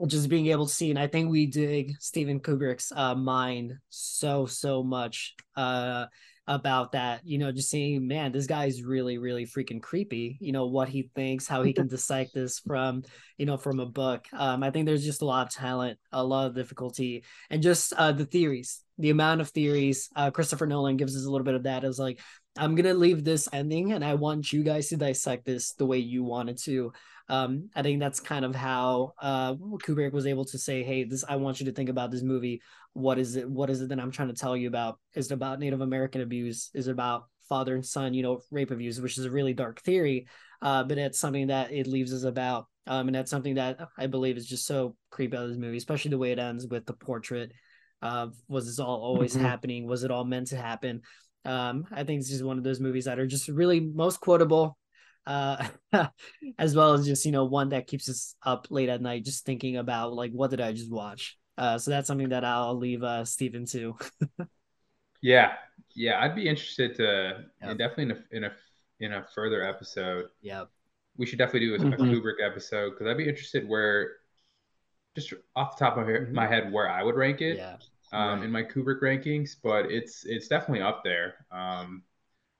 just being able to see. And I think we dig Stephen Kubrick's uh, mind so, so much. Uh, about that, you know, just seeing, man, this guy's really, really freaking creepy. You know, what he thinks, how he can dissect this from, you know, from a book. Um, I think there's just a lot of talent, a lot of difficulty, and just uh, the theories, the amount of theories. Uh, Christopher Nolan gives us a little bit of that as like, I'm gonna leave this ending, and I want you guys to dissect this the way you wanted to. Um, I think that's kind of how uh, Kubrick was able to say, "Hey, this I want you to think about this movie. What is it? What is it that I'm trying to tell you about? Is it about Native American abuse? Is it about father and son, you know, rape abuse, which is a really dark theory, uh, but it's something that it leaves us about, um, and that's something that I believe is just so creepy about this movie, especially the way it ends with the portrait. Uh, was this all always mm-hmm. happening? Was it all meant to happen? Um, I think this is one of those movies that are just really most quotable uh, as well as just you know one that keeps us up late at night just thinking about like what did I just watch. Uh, so that's something that I'll leave uh, Steven to. yeah, yeah, I'd be interested to yep. definitely in a, in a in a further episode. Yeah, we should definitely do a, mm-hmm. a Kubrick episode because I'd be interested where, just off the top of mm-hmm. my head, where I would rank it. Yeah. Um, right. in my Kubrick rankings, but it's it's definitely up there. Um,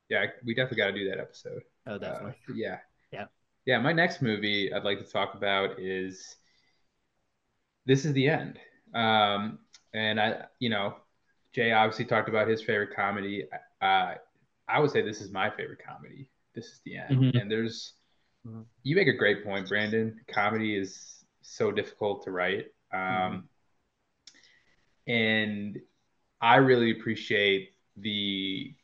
yeah, we definitely got to do that episode. Oh, definitely. Uh, yeah. Yeah. yeah, my next movie I'd like to talk about is This is the End. Um, and I, you know, Jay obviously talked about his favorite comedy. Uh, I would say this is my favorite comedy. This is the end. Mm-hmm. And there's, mm-hmm. you make a great point, Brandon. Comedy is so difficult to write. Um, mm-hmm. And I really appreciate the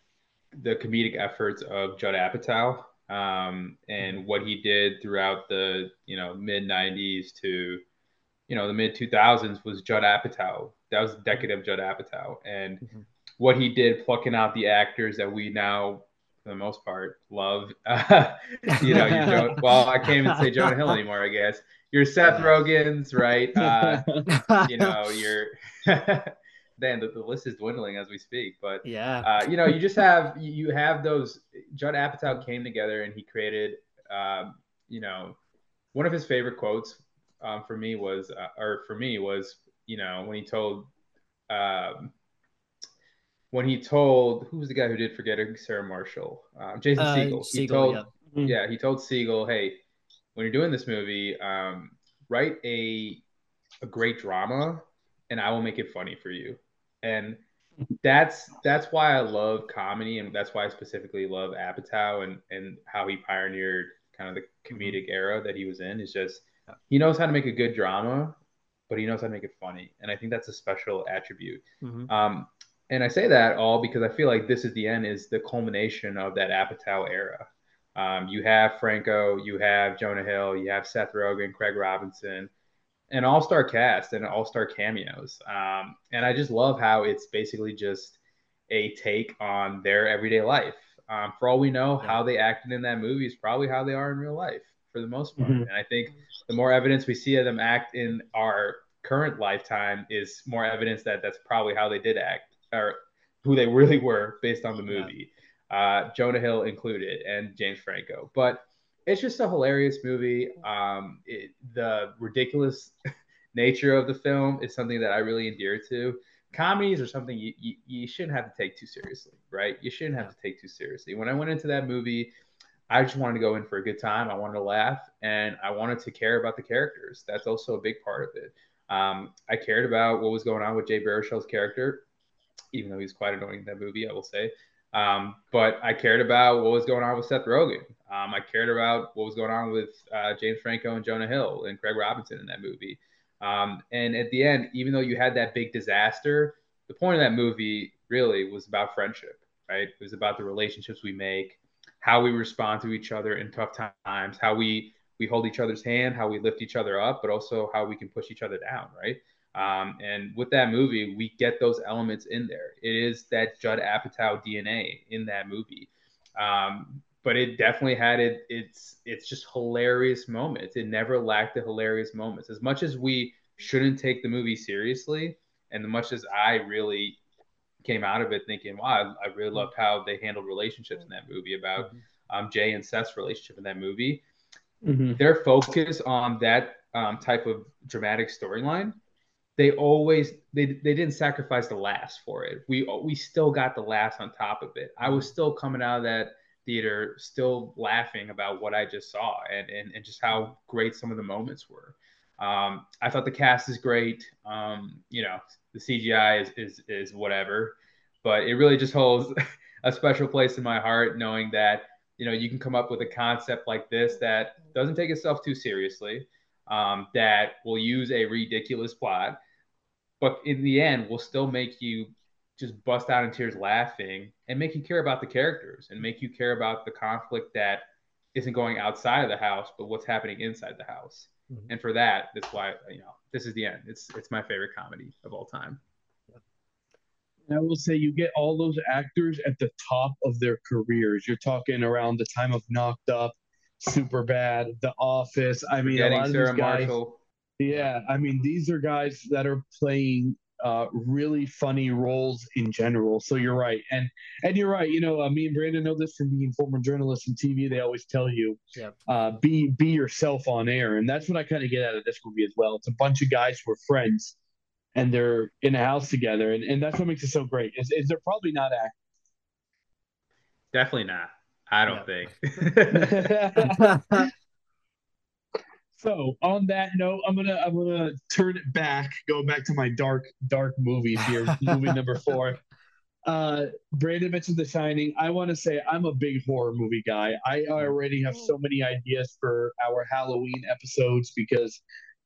the comedic efforts of Judd Apatow um, and what he did throughout the you know mid '90s to you know the mid 2000s was Judd Apatow. That was the decade of Judd Apatow, and mm-hmm. what he did plucking out the actors that we now, for the most part, love. Uh, you know, you Joe, well, I can't even say Jonah Hill anymore. I guess you're Seth Rogen's, right? Uh, you know, you're. Then the, the list is dwindling as we speak. But yeah, uh, you know, you just have you have those. Judd Apatow came together and he created, um, you know, one of his favorite quotes um, for me was, uh, or for me was, you know, when he told, um, when he told, who was the guy who did Forget Sarah Marshall? Um, Jason uh, Segel. He told, yeah. Mm-hmm. yeah. he told Segel, hey, when you're doing this movie, um, write a a great drama, and I will make it funny for you. And that's that's why I love comedy, and that's why I specifically love Apatow and and how he pioneered kind of the comedic era that he was in. Is just he knows how to make a good drama, but he knows how to make it funny, and I think that's a special attribute. Mm-hmm. Um, and I say that all because I feel like this is the end is the culmination of that Apatow era. Um, you have Franco, you have Jonah Hill, you have Seth Rogen, Craig Robinson, an all-star cast and all-star cameos. Um, and I just love how it's basically just a take on their everyday life. Um, for all we know, yeah. how they acted in that movie is probably how they are in real life for the most part. Mm-hmm. And I think the more evidence we see of them act in our current lifetime is more evidence that that's probably how they did act or who they really were based on the movie. Yeah. Uh, Jonah Hill included and James Franco. But it's just a hilarious movie. Um, it, the ridiculous nature of the film is something that I really endear to. Comedies are something you, you, you shouldn't have to take too seriously, right? You shouldn't have to take too seriously. When I went into that movie, I just wanted to go in for a good time. I wanted to laugh and I wanted to care about the characters. That's also a big part of it. Um, I cared about what was going on with Jay Baruchel's character, even though he's quite annoying in that movie, I will say. Um, but I cared about what was going on with Seth Rogen. Um, I cared about what was going on with uh, James Franco and Jonah Hill and Craig Robinson in that movie. Um, and at the end, even though you had that big disaster, the point of that movie really was about friendship, right? It was about the relationships we make, how we respond to each other in tough times, how we we hold each other's hand, how we lift each other up, but also how we can push each other down, right? Um, and with that movie, we get those elements in there. It is that Judd Apatow DNA in that movie. Um, but it definitely had it. It's it's just hilarious moments. It never lacked the hilarious moments. As much as we shouldn't take the movie seriously, and as much as I really came out of it thinking, wow, I, I really loved how they handled relationships in that movie about mm-hmm. um, Jay and Seth's relationship in that movie. Mm-hmm. Their focus on that um, type of dramatic storyline they always they, they didn't sacrifice the laughs for it. We we still got the laughs on top of it. I was still coming out of that theater still laughing about what I just saw and and, and just how great some of the moments were. Um, I thought the cast is great. Um, you know, the CGI is, is is whatever, but it really just holds a special place in my heart knowing that you know you can come up with a concept like this that doesn't take itself too seriously um, that will use a ridiculous plot, but in the end will still make you just bust out in tears laughing and make you care about the characters and make you care about the conflict that isn't going outside of the house, but what's happening inside the house. Mm-hmm. And for that, that's why you know this is the end. It's it's my favorite comedy of all time. I will say you get all those actors at the top of their careers. You're talking around the time of Knocked Up, super bad. The Office. I mean, a lot of Sarah these guys. Marshall. Yeah, I mean, these are guys that are playing uh, really funny roles in general. So you're right, and and you're right. You know, uh, me and Brandon know this from being former journalists and TV. They always tell you, yeah. uh, be be yourself on air, and that's what I kind of get out of this movie as well. It's a bunch of guys who are friends, and they're in a house together, and, and that's what makes it so great. Is, is they're probably not actors. Definitely not. I don't think. So on that note, I'm gonna I'm gonna turn it back, go back to my dark dark movies here. movie number four. Uh, Brandon mentioned The Shining. I want to say I'm a big horror movie guy. I already have so many ideas for our Halloween episodes because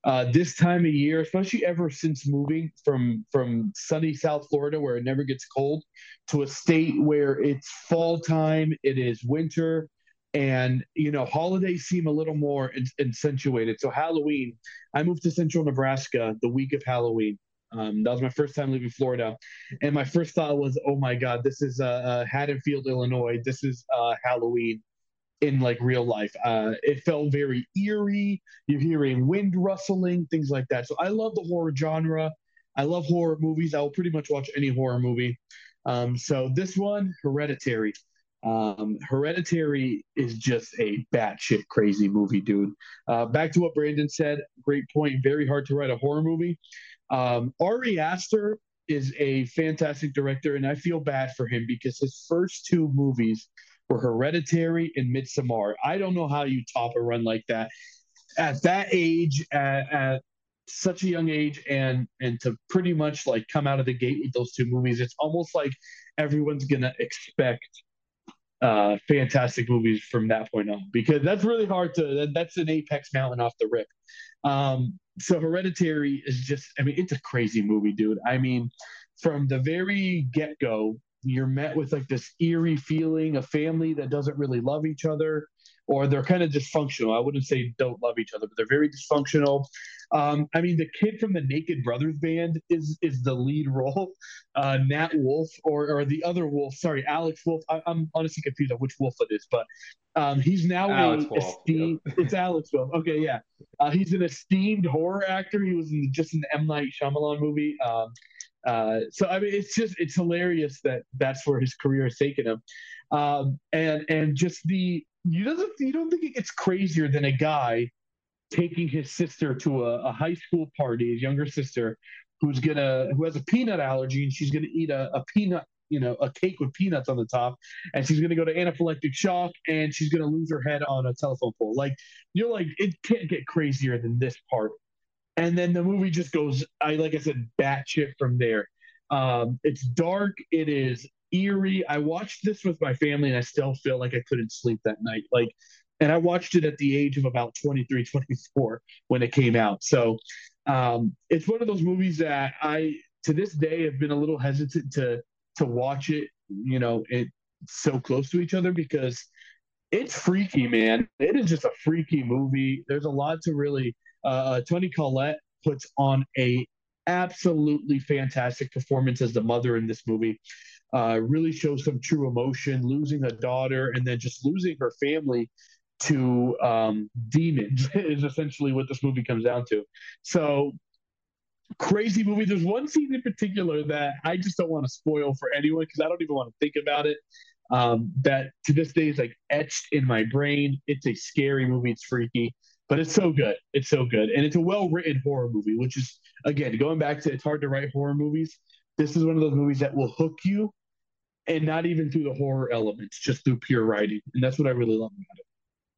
uh, this time of year, especially ever since moving from from sunny South Florida where it never gets cold to a state where it's fall time, it is winter, and you know holidays seem a little more accentuated. So Halloween, I moved to Central Nebraska the week of Halloween. Um, that was my first time leaving Florida, and my first thought was, "Oh my God, this is uh, uh, Haddonfield, Illinois. This is uh, Halloween." In like real life. Uh, it felt very eerie. You're hearing wind rustling, things like that. So I love the horror genre. I love horror movies. I will pretty much watch any horror movie. Um, so this one, Hereditary. Um, Hereditary is just a batshit crazy movie, dude. Uh, back to what Brandon said. Great point. Very hard to write a horror movie. Um, Ari Aster is a fantastic director, and I feel bad for him because his first two movies were Hereditary and Midsommar. I don't know how you top a run like that at that age, at, at such a young age, and and to pretty much like come out of the gate with those two movies. It's almost like everyone's gonna expect uh fantastic movies from that point on because that's really hard to that's an apex mountain off the rip um so hereditary is just i mean it's a crazy movie dude i mean from the very get-go you're met with like this eerie feeling, a family that doesn't really love each other, or they're kind of dysfunctional. I wouldn't say don't love each other, but they're very dysfunctional. Um, I mean, the kid from the Naked Brothers band is is the lead role, uh, Nat Wolff or or the other Wolf. Sorry, Alex Wolff. I, am honestly confused on which Wolf it is, but um, he's now Alex a Wolff, esteemed. Yep. It's Alex Wolff. Okay, yeah, uh, he's an esteemed horror actor. He was in just in the M Night Shyamalan movie. Um, uh, so I mean, it's just it's hilarious that that's where his career has taken him, um, and and just the you doesn't you don't think it gets crazier than a guy taking his sister to a, a high school party, his younger sister, who's gonna who has a peanut allergy and she's gonna eat a, a peanut you know a cake with peanuts on the top and she's going to go to anaphylactic shock and she's going to lose her head on a telephone pole. Like you're like it can't get crazier than this part and then the movie just goes i like i said batshit from there. Um, it's dark it is eerie. I watched this with my family and i still feel like i couldn't sleep that night. Like and i watched it at the age of about 23 24 when it came out. So um, it's one of those movies that i to this day have been a little hesitant to to watch it you know it so close to each other because it's freaky man. It is just a freaky movie. There's a lot to really uh, uh, Toni Collette puts on a absolutely fantastic performance as the mother in this movie. Uh, really shows some true emotion, losing a daughter and then just losing her family to um, demons is essentially what this movie comes down to. So crazy movie. There's one scene in particular that I just don't want to spoil for anyone because I don't even want to think about it. Um, that to this day is like etched in my brain. It's a scary movie. It's freaky but it's so good. It's so good, and it's a well written horror movie, which is again going back to it's hard to write horror movies. This is one of those movies that will hook you, and not even through the horror elements, just through pure writing, and that's what I really love about it.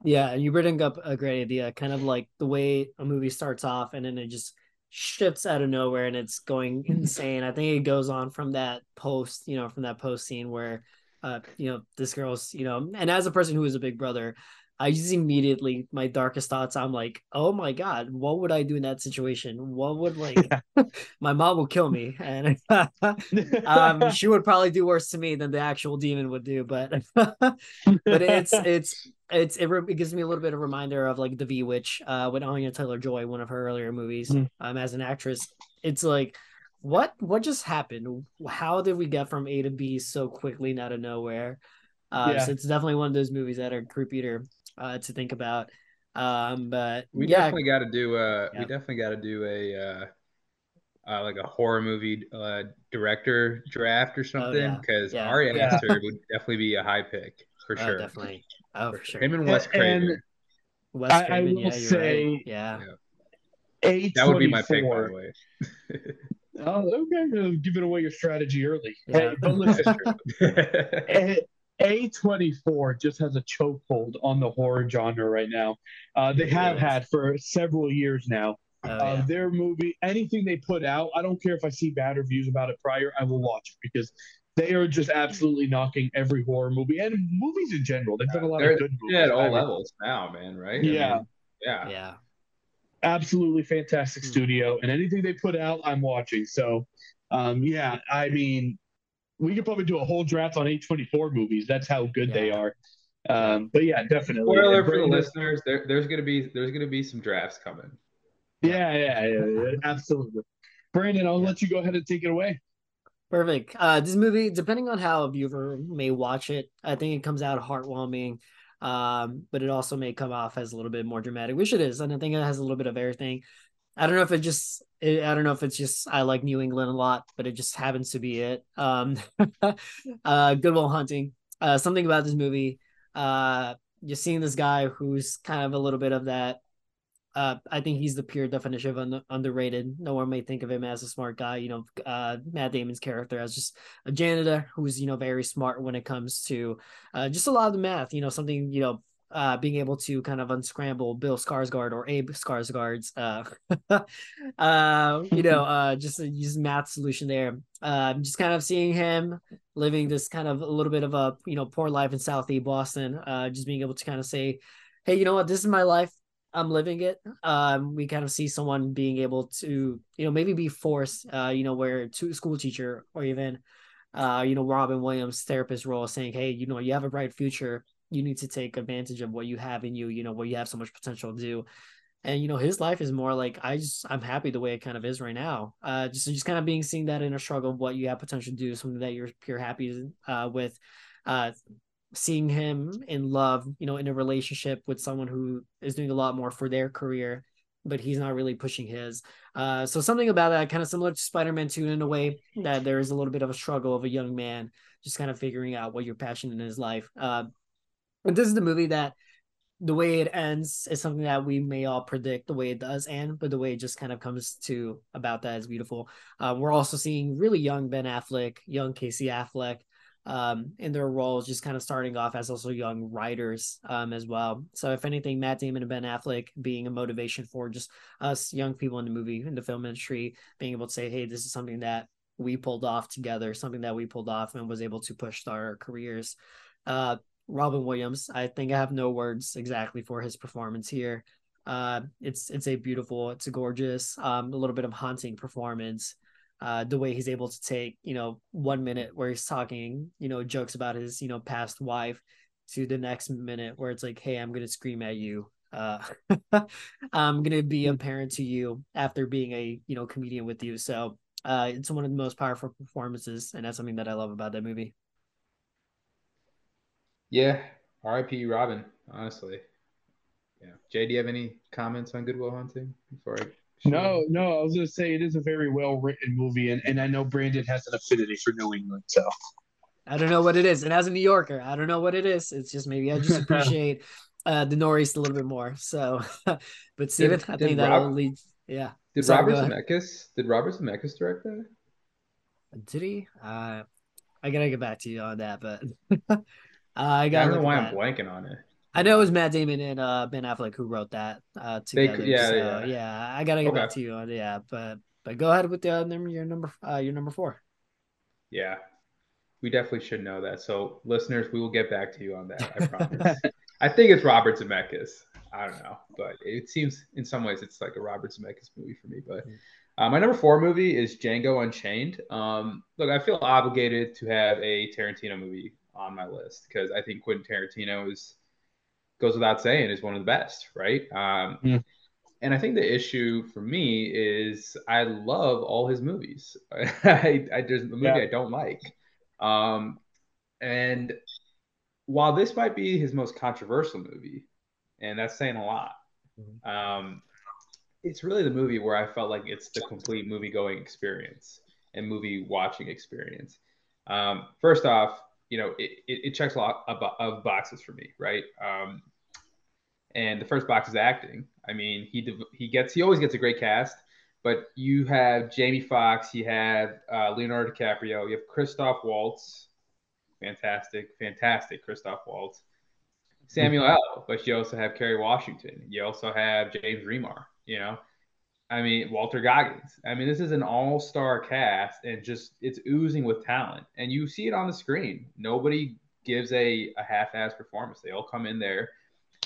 Yeah, and you bring up a great idea, kind of like the way a movie starts off and then it just shifts out of nowhere and it's going insane. I think it goes on from that post, you know, from that post scene where uh, you know, this girl's, you know, and as a person who is a big brother, I just immediately my darkest thoughts. I'm like, oh my god, what would I do in that situation? What would like my mom will kill me, and um, she would probably do worse to me than the actual demon would do. But but it's it's it's it, it, gives me a little bit of reminder of like the Bewitch uh, with Anya Taylor Joy, one of her earlier movies, mm. um, as an actress. It's like what what just happened? How did we get from A to B so quickly and out of nowhere? Uh, yeah. So it's definitely one of those movies that are creepy to uh, to think about. Um, but we yeah. definitely got to do uh, yeah. we definitely got to do a uh, uh, like a horror movie uh, director draft or something because oh, yeah. yeah. Ari Aster would definitely be a high pick for oh, sure. Definitely, oh for sure. Him and Wes Craven. Wes Craven, I, I will yeah, say, right. yeah. A that would be my pick, by the way. oh, okay. Give it away your strategy early. Yeah. Hey, but listen, A24 just has a chokehold on the horror genre right now. Uh, they have had for several years now. Oh, Uh, yeah. their movie, anything they put out, I don't care if I see bad reviews about it prior, I will watch it because they are just absolutely knocking every horror movie and movies in general. They've done a lot They're of good movies. yeah, at all levels now, man. Right? I Yeah. mean, yeah. yeah. absolutely fantastic Hmm. studio, and anything they put out, I'm watching. So, um, yeah, I mean, we could probably do a whole draft on A24 movies. That's how good they are. Um, but yeah, definitely. Spoiler And for the listeners: there, there's gonna be there's gonna be some drafts coming. Yeah, yeah, yeah, yeah, absolutely. Brandon, I'll Yeah. let you go ahead and take it away. Perfect. Uh, this movie, depending on how a viewer may watch it, I think it comes out heartwarming, um, but it also may come off as a little bit more dramatic, which it is, and I think it has a little bit of everything. I don't know if it just, I don't know if it's just I like New England a lot, but it just happens to be it. Um, uh, Good Will Hunting. Uh, something about this movie. Uh, you're seeing this guy who's kind of a little bit of that uh, I think he's the pure definition of un- underrated. No one may think of him as a smart guy. You know, uh, Matt Damon's character as just a janitor who's you know very smart when it comes to uh, just a lot of the math. You know, something you know. Uh, being able to kind of unscramble Bill Skarsgård or Abe Skarsgård's, uh, uh, you know, uh, just a use math solution there. Uh, just kind of seeing him living this kind of a little bit of a you know poor life in Southeast Boston. Uh, just being able to kind of say, hey, you know what, this is my life. I'm living it. Um, we kind of see someone being able to, you know, maybe be forced, uh, you know, where to school teacher or even, uh, you know, Robin Williams therapist role saying, Hey, you know, you have a bright future. You need to take advantage of what you have in you, you know, what you have so much potential to do. And, you know, his life is more like, I just, I'm happy the way it kind of is right now. Uh, just, just kind of being seeing that inner struggle of what you have potential to do, something that you're pure happy, uh, with, uh, seeing him in love, you know, in a relationship with someone who is doing a lot more for their career, but he's not really pushing his. Uh, so something about that kind of similar to Spider-Man 2 in a way that there is a little bit of a struggle of a young man just kind of figuring out what your passion in his life. Uh, but this is the movie that the way it ends is something that we may all predict the way it does end, but the way it just kind of comes to about that is beautiful. Uh, we're also seeing really young Ben Affleck, young Casey Affleck, um, in their roles, just kind of starting off as also young writers um, as well. So, if anything, Matt Damon and Ben Affleck being a motivation for just us young people in the movie, in the film industry, being able to say, hey, this is something that we pulled off together, something that we pulled off and was able to push start our careers. Uh, Robin Williams, I think I have no words exactly for his performance here. Uh, it's it's a beautiful, it's a gorgeous, um, a little bit of haunting performance uh, the way he's able to take, you know, one minute where he's talking, you know, jokes about his, you know, past wife to the next minute where it's like, hey, I'm to scream at you. Uh, I'm to be a parent to you after being a, you know, comedian with you. So uh, it's one of the most powerful performances. And that's something that I love about that movie. Yeah, R.I.P. Robin. Honestly, yeah. Jay, do you have any comments on Good Will Hunting before I? No, no, I was gonna say it is a very well written movie, and, and I know Brandon has an affinity for New England, so I don't know what it is. And as a New Yorker, I don't know what it is. It's just maybe I just appreciate uh, the Northeast a little bit more. So, but Steven, I think that'll Rob- lead. Yeah. Did Sorry, Robert go ahead. Zemeckis? Did Robert Zemeckis direct that? Did he? Uh, I gotta get back to you on that, but uh, I I gotta don't know why I'm blanking on it. I know it was Matt Damon and uh, Ben Affleck who wrote that uh, They- together. yeah, so, yeah. I gotta get back to you on yeah, but but go ahead with the uh, number your number uh, your number four. Yeah, we definitely should know that. So, listeners, we will get back to you on that. I promise. I think it's Robert Zemeckis. I don't know, but it seems in some ways it's like a Robert Zemeckis movie for me. But uh, my number four movie is Django Unchained. Um, look, I feel obligated to have a Tarantino movie on my list because I think Quentin Tarantino is goes without saying is one of the best, right? Um, Yeah. And I think the issue for me is I love all his movies. I, I there's a movie Yeah. I don't like, um, and while this might be his most controversial movie, and that's saying a lot, um, it's really the movie where I felt like it's the complete movie going experience and movie watching experience. Um, first off, you know, it, it, checks a lot of, of boxes for me, right? Um, and the first box is acting. I mean, he he gets he always gets a great cast, but you have Jamie Foxx, you have uh, Leonardo DiCaprio, you have Christoph Waltz, fantastic, fantastic Christoph Waltz. Samuel L. But you also have Kerry Washington. You also have James Remar. You know, I mean Walter Goggins. I mean this is an all-star cast and just it's oozing with talent. And you see it on the screen. Nobody gives a, a half-ass performance. They all come in there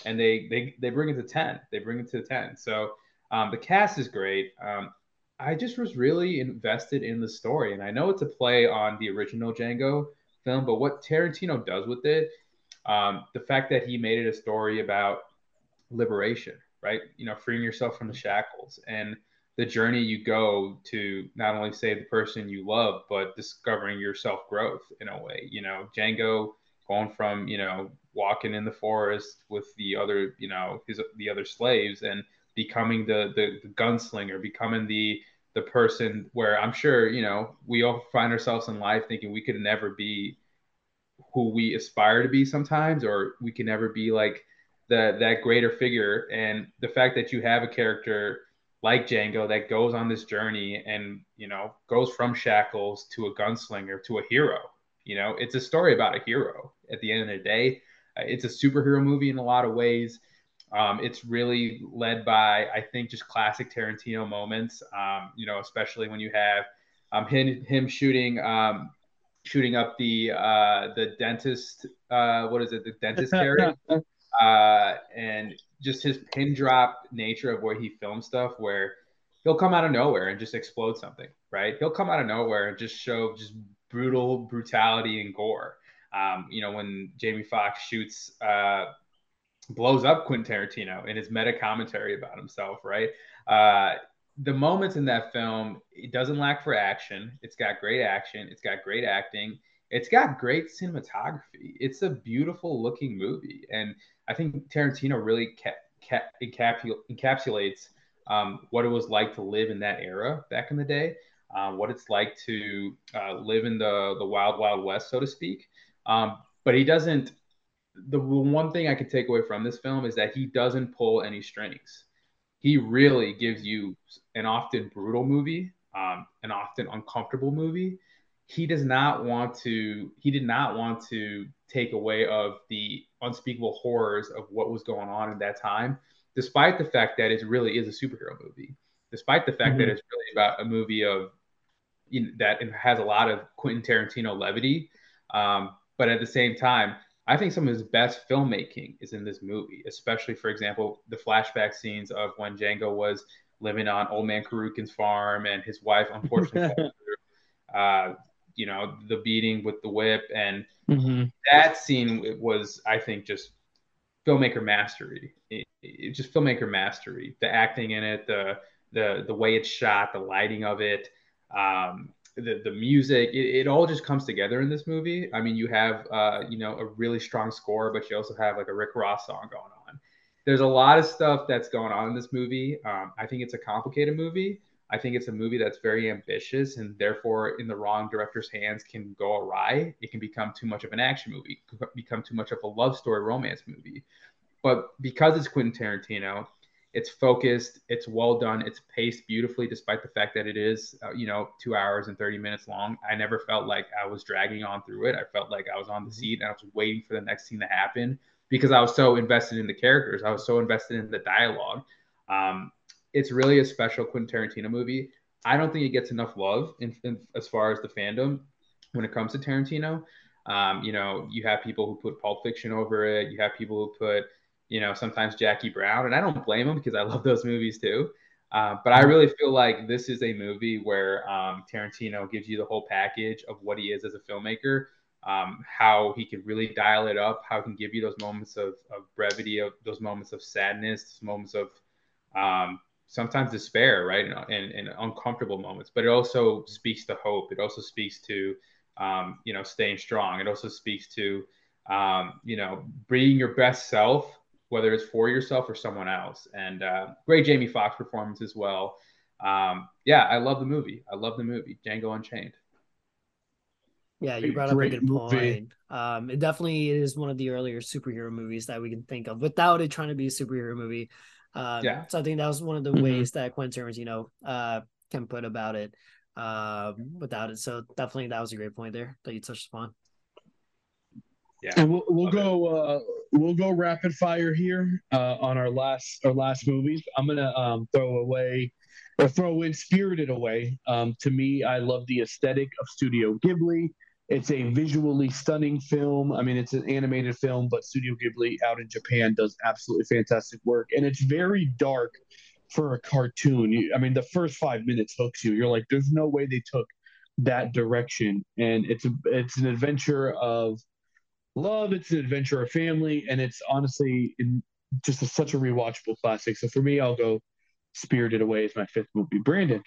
and they they they bring it to 10. They bring it to 10. So um, the cast is great. Um, I just was really invested in the story, and I know it's a play on the original Django film, but what Tarantino does with it, um, the fact that he made it a story about liberation, right? You know, freeing yourself from the shackles and the journey you go to not only save the person you love, but discovering your self growth in a way. You know, Django going from you know walking in the forest with the other you know his the other slaves and becoming the, the the, gunslinger becoming the the person where i'm sure you know we all find ourselves in life thinking we could never be who we aspire to be sometimes or we can never be like the that greater figure and the fact that you have a character like Django that goes on this journey and you know goes from shackles to a gunslinger to a hero you know it's a story about a hero at the end of the day uh, it's a superhero movie in a lot of ways um, it's really led by, I think, just classic Tarantino moments. Um, you know, especially when you have um, him him shooting um, shooting up the uh, the dentist. Uh, what is it? The dentist character. uh, and just his pin drop nature of where he films stuff, where he'll come out of nowhere and just explode something. Right? He'll come out of nowhere and just show just brutal brutality and gore. Um, you know, when Jamie Foxx shoots uh, blows up Quentin Tarantino in his meta commentary about himself, right? Uh, the moments in that film, it doesn't lack for action. It's got great action. It's got great acting. It's got great cinematography. It's a beautiful looking movie. And I think Tarantino really ca- ca- encapsulates um, what it was like to live in that era back in the day, uh, what it's like to uh, live in the, the wild, wild west, so to speak. Um, but he doesn't the one thing I could take away from this film is that he doesn't pull any strings. He really gives you an often brutal movie, um, an often uncomfortable movie. He does not want to. He did not want to take away of the unspeakable horrors of what was going on in that time, despite the fact that it really is a superhero movie. Despite the fact mm-hmm. that it's really about a movie of you know, that has a lot of Quentin Tarantino levity, um, but at the same time, I think some of his best filmmaking is in this movie, especially, for example, the flashback scenes of when Django was living on Old Man Carrucan's farm and his wife unfortunately, uh, you know, the beating with the whip. And mm-hmm. that scene was, I think, just filmmaker mastery. It, it, just filmmaker mastery. The acting in it, the the the way it's shot, the lighting of it. Um, the, the music, it, it, all just comes together in this movie. I mean, you have, uh, you know, a really strong score, but you also have like a Rick Ross song going on. There's a lot of stuff that's going on in this movie. Um, I think it's a complicated movie. I think it's a movie that's very ambitious and therefore in the wrong director's hands can go awry. It can become too much of an action movie, become too much of a love story romance movie. But because it's Quentin Tarantino, it's focused, it's well done, it's paced beautifully, despite the fact that it is, uh, you know, two hours and 30 minutes long. I never felt like I was dragging on through it. I felt like I was on the mm-hmm. seat and I was waiting for the next scene to happen because I was so invested in the characters. I was so invested in the dialogue. Um, it's really a special Quentin Tarantino movie. I don't think it gets enough love in, in, as far as the fandom when it comes to Tarantino. Um, you know, you have people who put Pulp Fiction over it. You have people who put you know, sometimes Jackie Brown, and I don't blame them because I love those movies too. Uh, but I mm-hmm. really feel like this is a movie where um, Tarantino gives you the whole package of what he is as a filmmaker, um, how he can really dial it up, how he can give you those moments of, of brevity, of those moments of sadness, moments of um, sometimes despair, right, and, and, and, uncomfortable moments. But it also speaks to hope. It also speaks to um, you know staying strong. It also speaks to um, you know being your best self whether it's for yourself or someone else. And uh, great Jamie Foxx performance as well. Um, yeah, I love the movie. I love the movie Django Unchained. Yeah, you brought up a good point. Um, it definitely is one of the earlier superhero movies that we can think of without it trying to be a superhero movie. Um, yeah. So I think that was one of the mm-hmm. ways that Quentin Tarantino uh, can put about it uh, without it. So definitely that was a great point there that you touched upon. Yeah. And we'll we'll Love go uh, we'll go rapid fire here uh, on our last our last movies. I'm gonna um, throw away or throw in Spirited Away. Um, to me, I love the aesthetic of Studio Ghibli. It's a visually stunning film. I mean, it's an animated film, but Studio Ghibli out in Japan does absolutely fantastic work, and it's very dark for a cartoon. You, I mean, the first five minutes hooks you. You're like, there's no way they took that direction, and it's a, it's an adventure of love. It's an adventure of family, and it's honestly in just a, such a rewatchable classic. So for me, I'll go Spirited Away as my fifth movie. Brandon,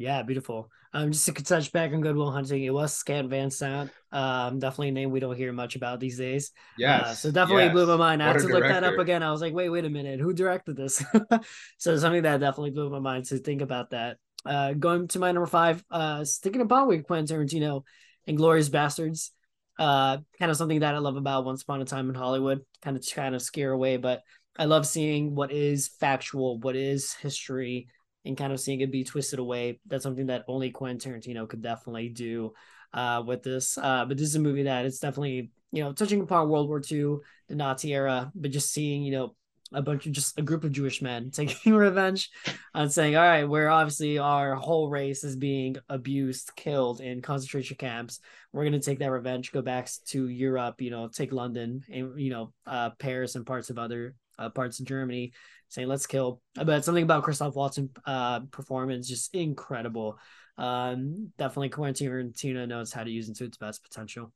Yeah, beautiful. Um, just to touch back on Good Will Hunting, it was Gus Van Sant. Um, definitely a name we don't hear much about these days. Yeah. Uh, so definitely yes. blew my mind. I What had to look that up again. I was like, wait, wait a minute, who directed this? so something that definitely blew my mind to think about that. Uh, going to my number five, uh, sticking upon with Quentin Tarantino and Glorious Bastards. Uh, kind of something that I love about Once Upon a Time in Hollywood. Kind of kind of scare away, but I love seeing what is factual, what is history, and kind of seeing it be twisted away. That's something that only Quentin Tarantino could definitely do uh, with this. Uh, but this is a movie that it's definitely you know touching upon World War II, the Nazi era, but just seeing you know a bunch of just a group of Jewish men taking revenge and saying, all right, we're obviously our whole race is being abused, killed in concentration camps. We're gonna take that revenge, go back to Europe, you know, take London and you know uh, Paris and parts of other uh, parts of Germany, saying let's kill. But something about Christoph Waltz uh, performance just incredible. Um, definitely Quentin Tarantino knows how to use it to its best potential.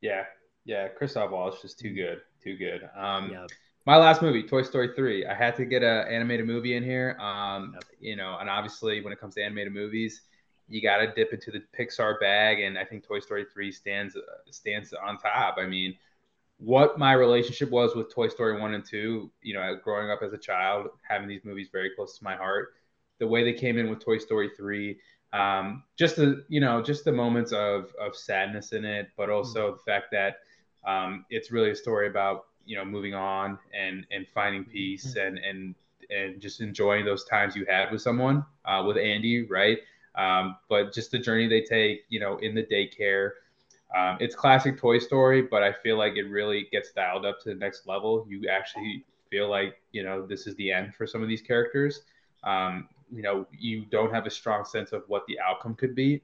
Yeah, yeah. Christoph Waltz is just too good, too good. Um, Yeah, my last movie, Toy Story 3. I had to get an animated movie in here. Um, Yep. you know, and obviously when it comes to animated movies, you got to dip into the Pixar bag, and I think Toy Story 3 stands uh, stands on top. I mean, what my relationship was with Toy Story 1 and 2, you know, growing up as a child, having these movies very close to my heart, the way they came in with Toy Story 3, um, just the, you know, just the moments of, of sadness in it, but also the fact that um, it's really a story about, you know, moving on and, and finding peace and, and, and just enjoying those times you had with someone, uh, with Andy, right? Um, but just the journey they take, you know, in the daycare, um, it's classic Toy Story, but I feel like it really gets dialed up to the next level. You actually feel like you know this is the end for some of these characters. Um, you know, you don't have a strong sense of what the outcome could be,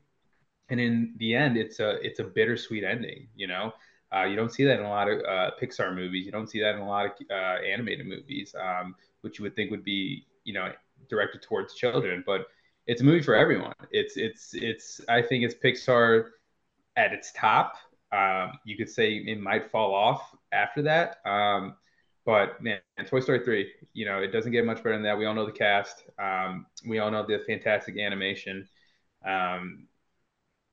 and in the end, it's a it's a bittersweet ending. You know, uh, you don't see that in a lot of uh, Pixar movies. You don't see that in a lot of uh, animated movies, um, which you would think would be you know directed towards children, but it's a movie for everyone. It's it's it's I think it's Pixar at its top. Um, you could say it might fall off after that. Um, but man, Toy Story 3, you know, it doesn't get much better than that. We all know the cast. Um, we all know the fantastic animation. Um,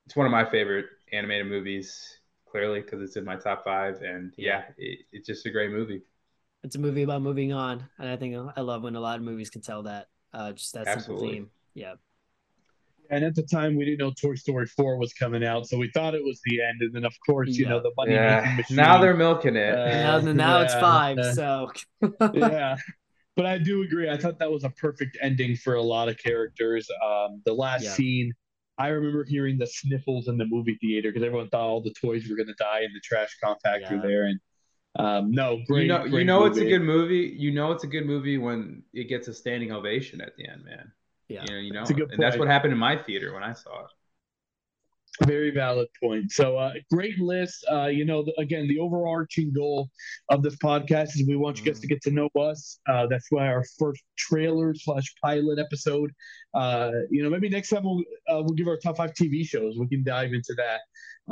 it's one of my favorite animated movies, clearly, because it's in my top five. And yeah, it, it's just a great movie. it's a movie about moving on, and I think I love when a lot of movies can tell that. Uh, just that simple Absolutely. theme. Yeah, and at the time we didn't know Toy Story 4 was coming out, so we thought it was the end. And then, of course, you Yeah. know, the money making Yeah. machine. Now they're milking it. Uh, now, now it's five. uh, so yeah. But I do agree. I thought that was a perfect ending for a lot of characters. Um, the last Yeah. scene, I remember hearing the sniffles in the movie theater because everyone thought all the toys were going to die in the trash compactor Yeah. there. And um, no, great. you know, you great know it's a good movie. You know it's a good movie when it gets a standing ovation at the end, man. Yeah, You know, you know, It's a good and that's what happened in my theater when I saw it. Very valid point. So, uh, great list. Uh, you know, again, the overarching goal of this podcast is we want you guys to get to know us. Uh, that's why our first trailer slash pilot episode. Uh, you know, maybe next time we'll uh, we'll give our top five TV shows. We can dive into that.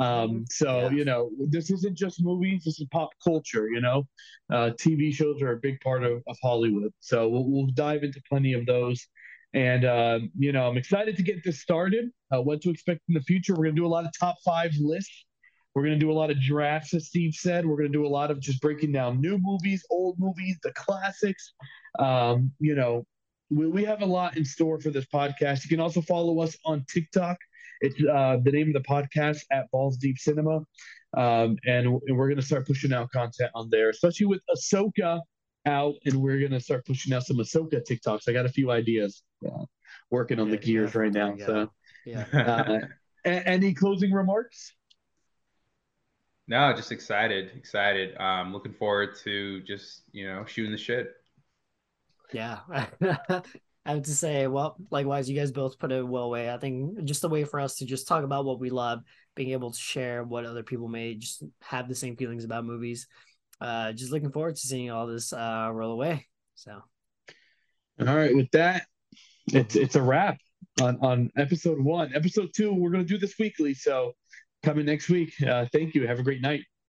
Um, so, Yeah. you know, this isn't just movies. This is pop culture. You know, uh, TV shows are a big part of, of Hollywood. So we'll, we'll dive into plenty of those. And, uh, you know, I'm excited to get this started. Uh, what to expect in the future. We're going to do a lot of top five lists. We're going to do a lot of drafts, as Steve said. We're going to do a lot of just breaking down new movies, old movies, the classics. Um, you know, we, we have a lot in store for this podcast. You can also follow us on TikTok. It's uh, the name of the podcast at Balls Deep Cinema. Um, and, and we're going to start pushing out content on there, especially with Ahsoka out. And we're going to start pushing out some Ahsoka TikToks. I got a few ideas uh, working on the gears yeah, right now. you So, yeah. uh, a- any closing remarks? No, just excited, excited. Um, looking forward to just you know shooting the shit. Yeah. I have to say, well, likewise, you guys both put it well away. I think just a way for us to just talk about what we love, being able to share what other people may just have the same feelings about movies. Uh, just looking forward to seeing all this uh, roll away. So, all right, with that, it's it's a wrap on on episode one. Episode two, we're gonna do this weekly, so coming next week. Uh, thank you. Have a great night.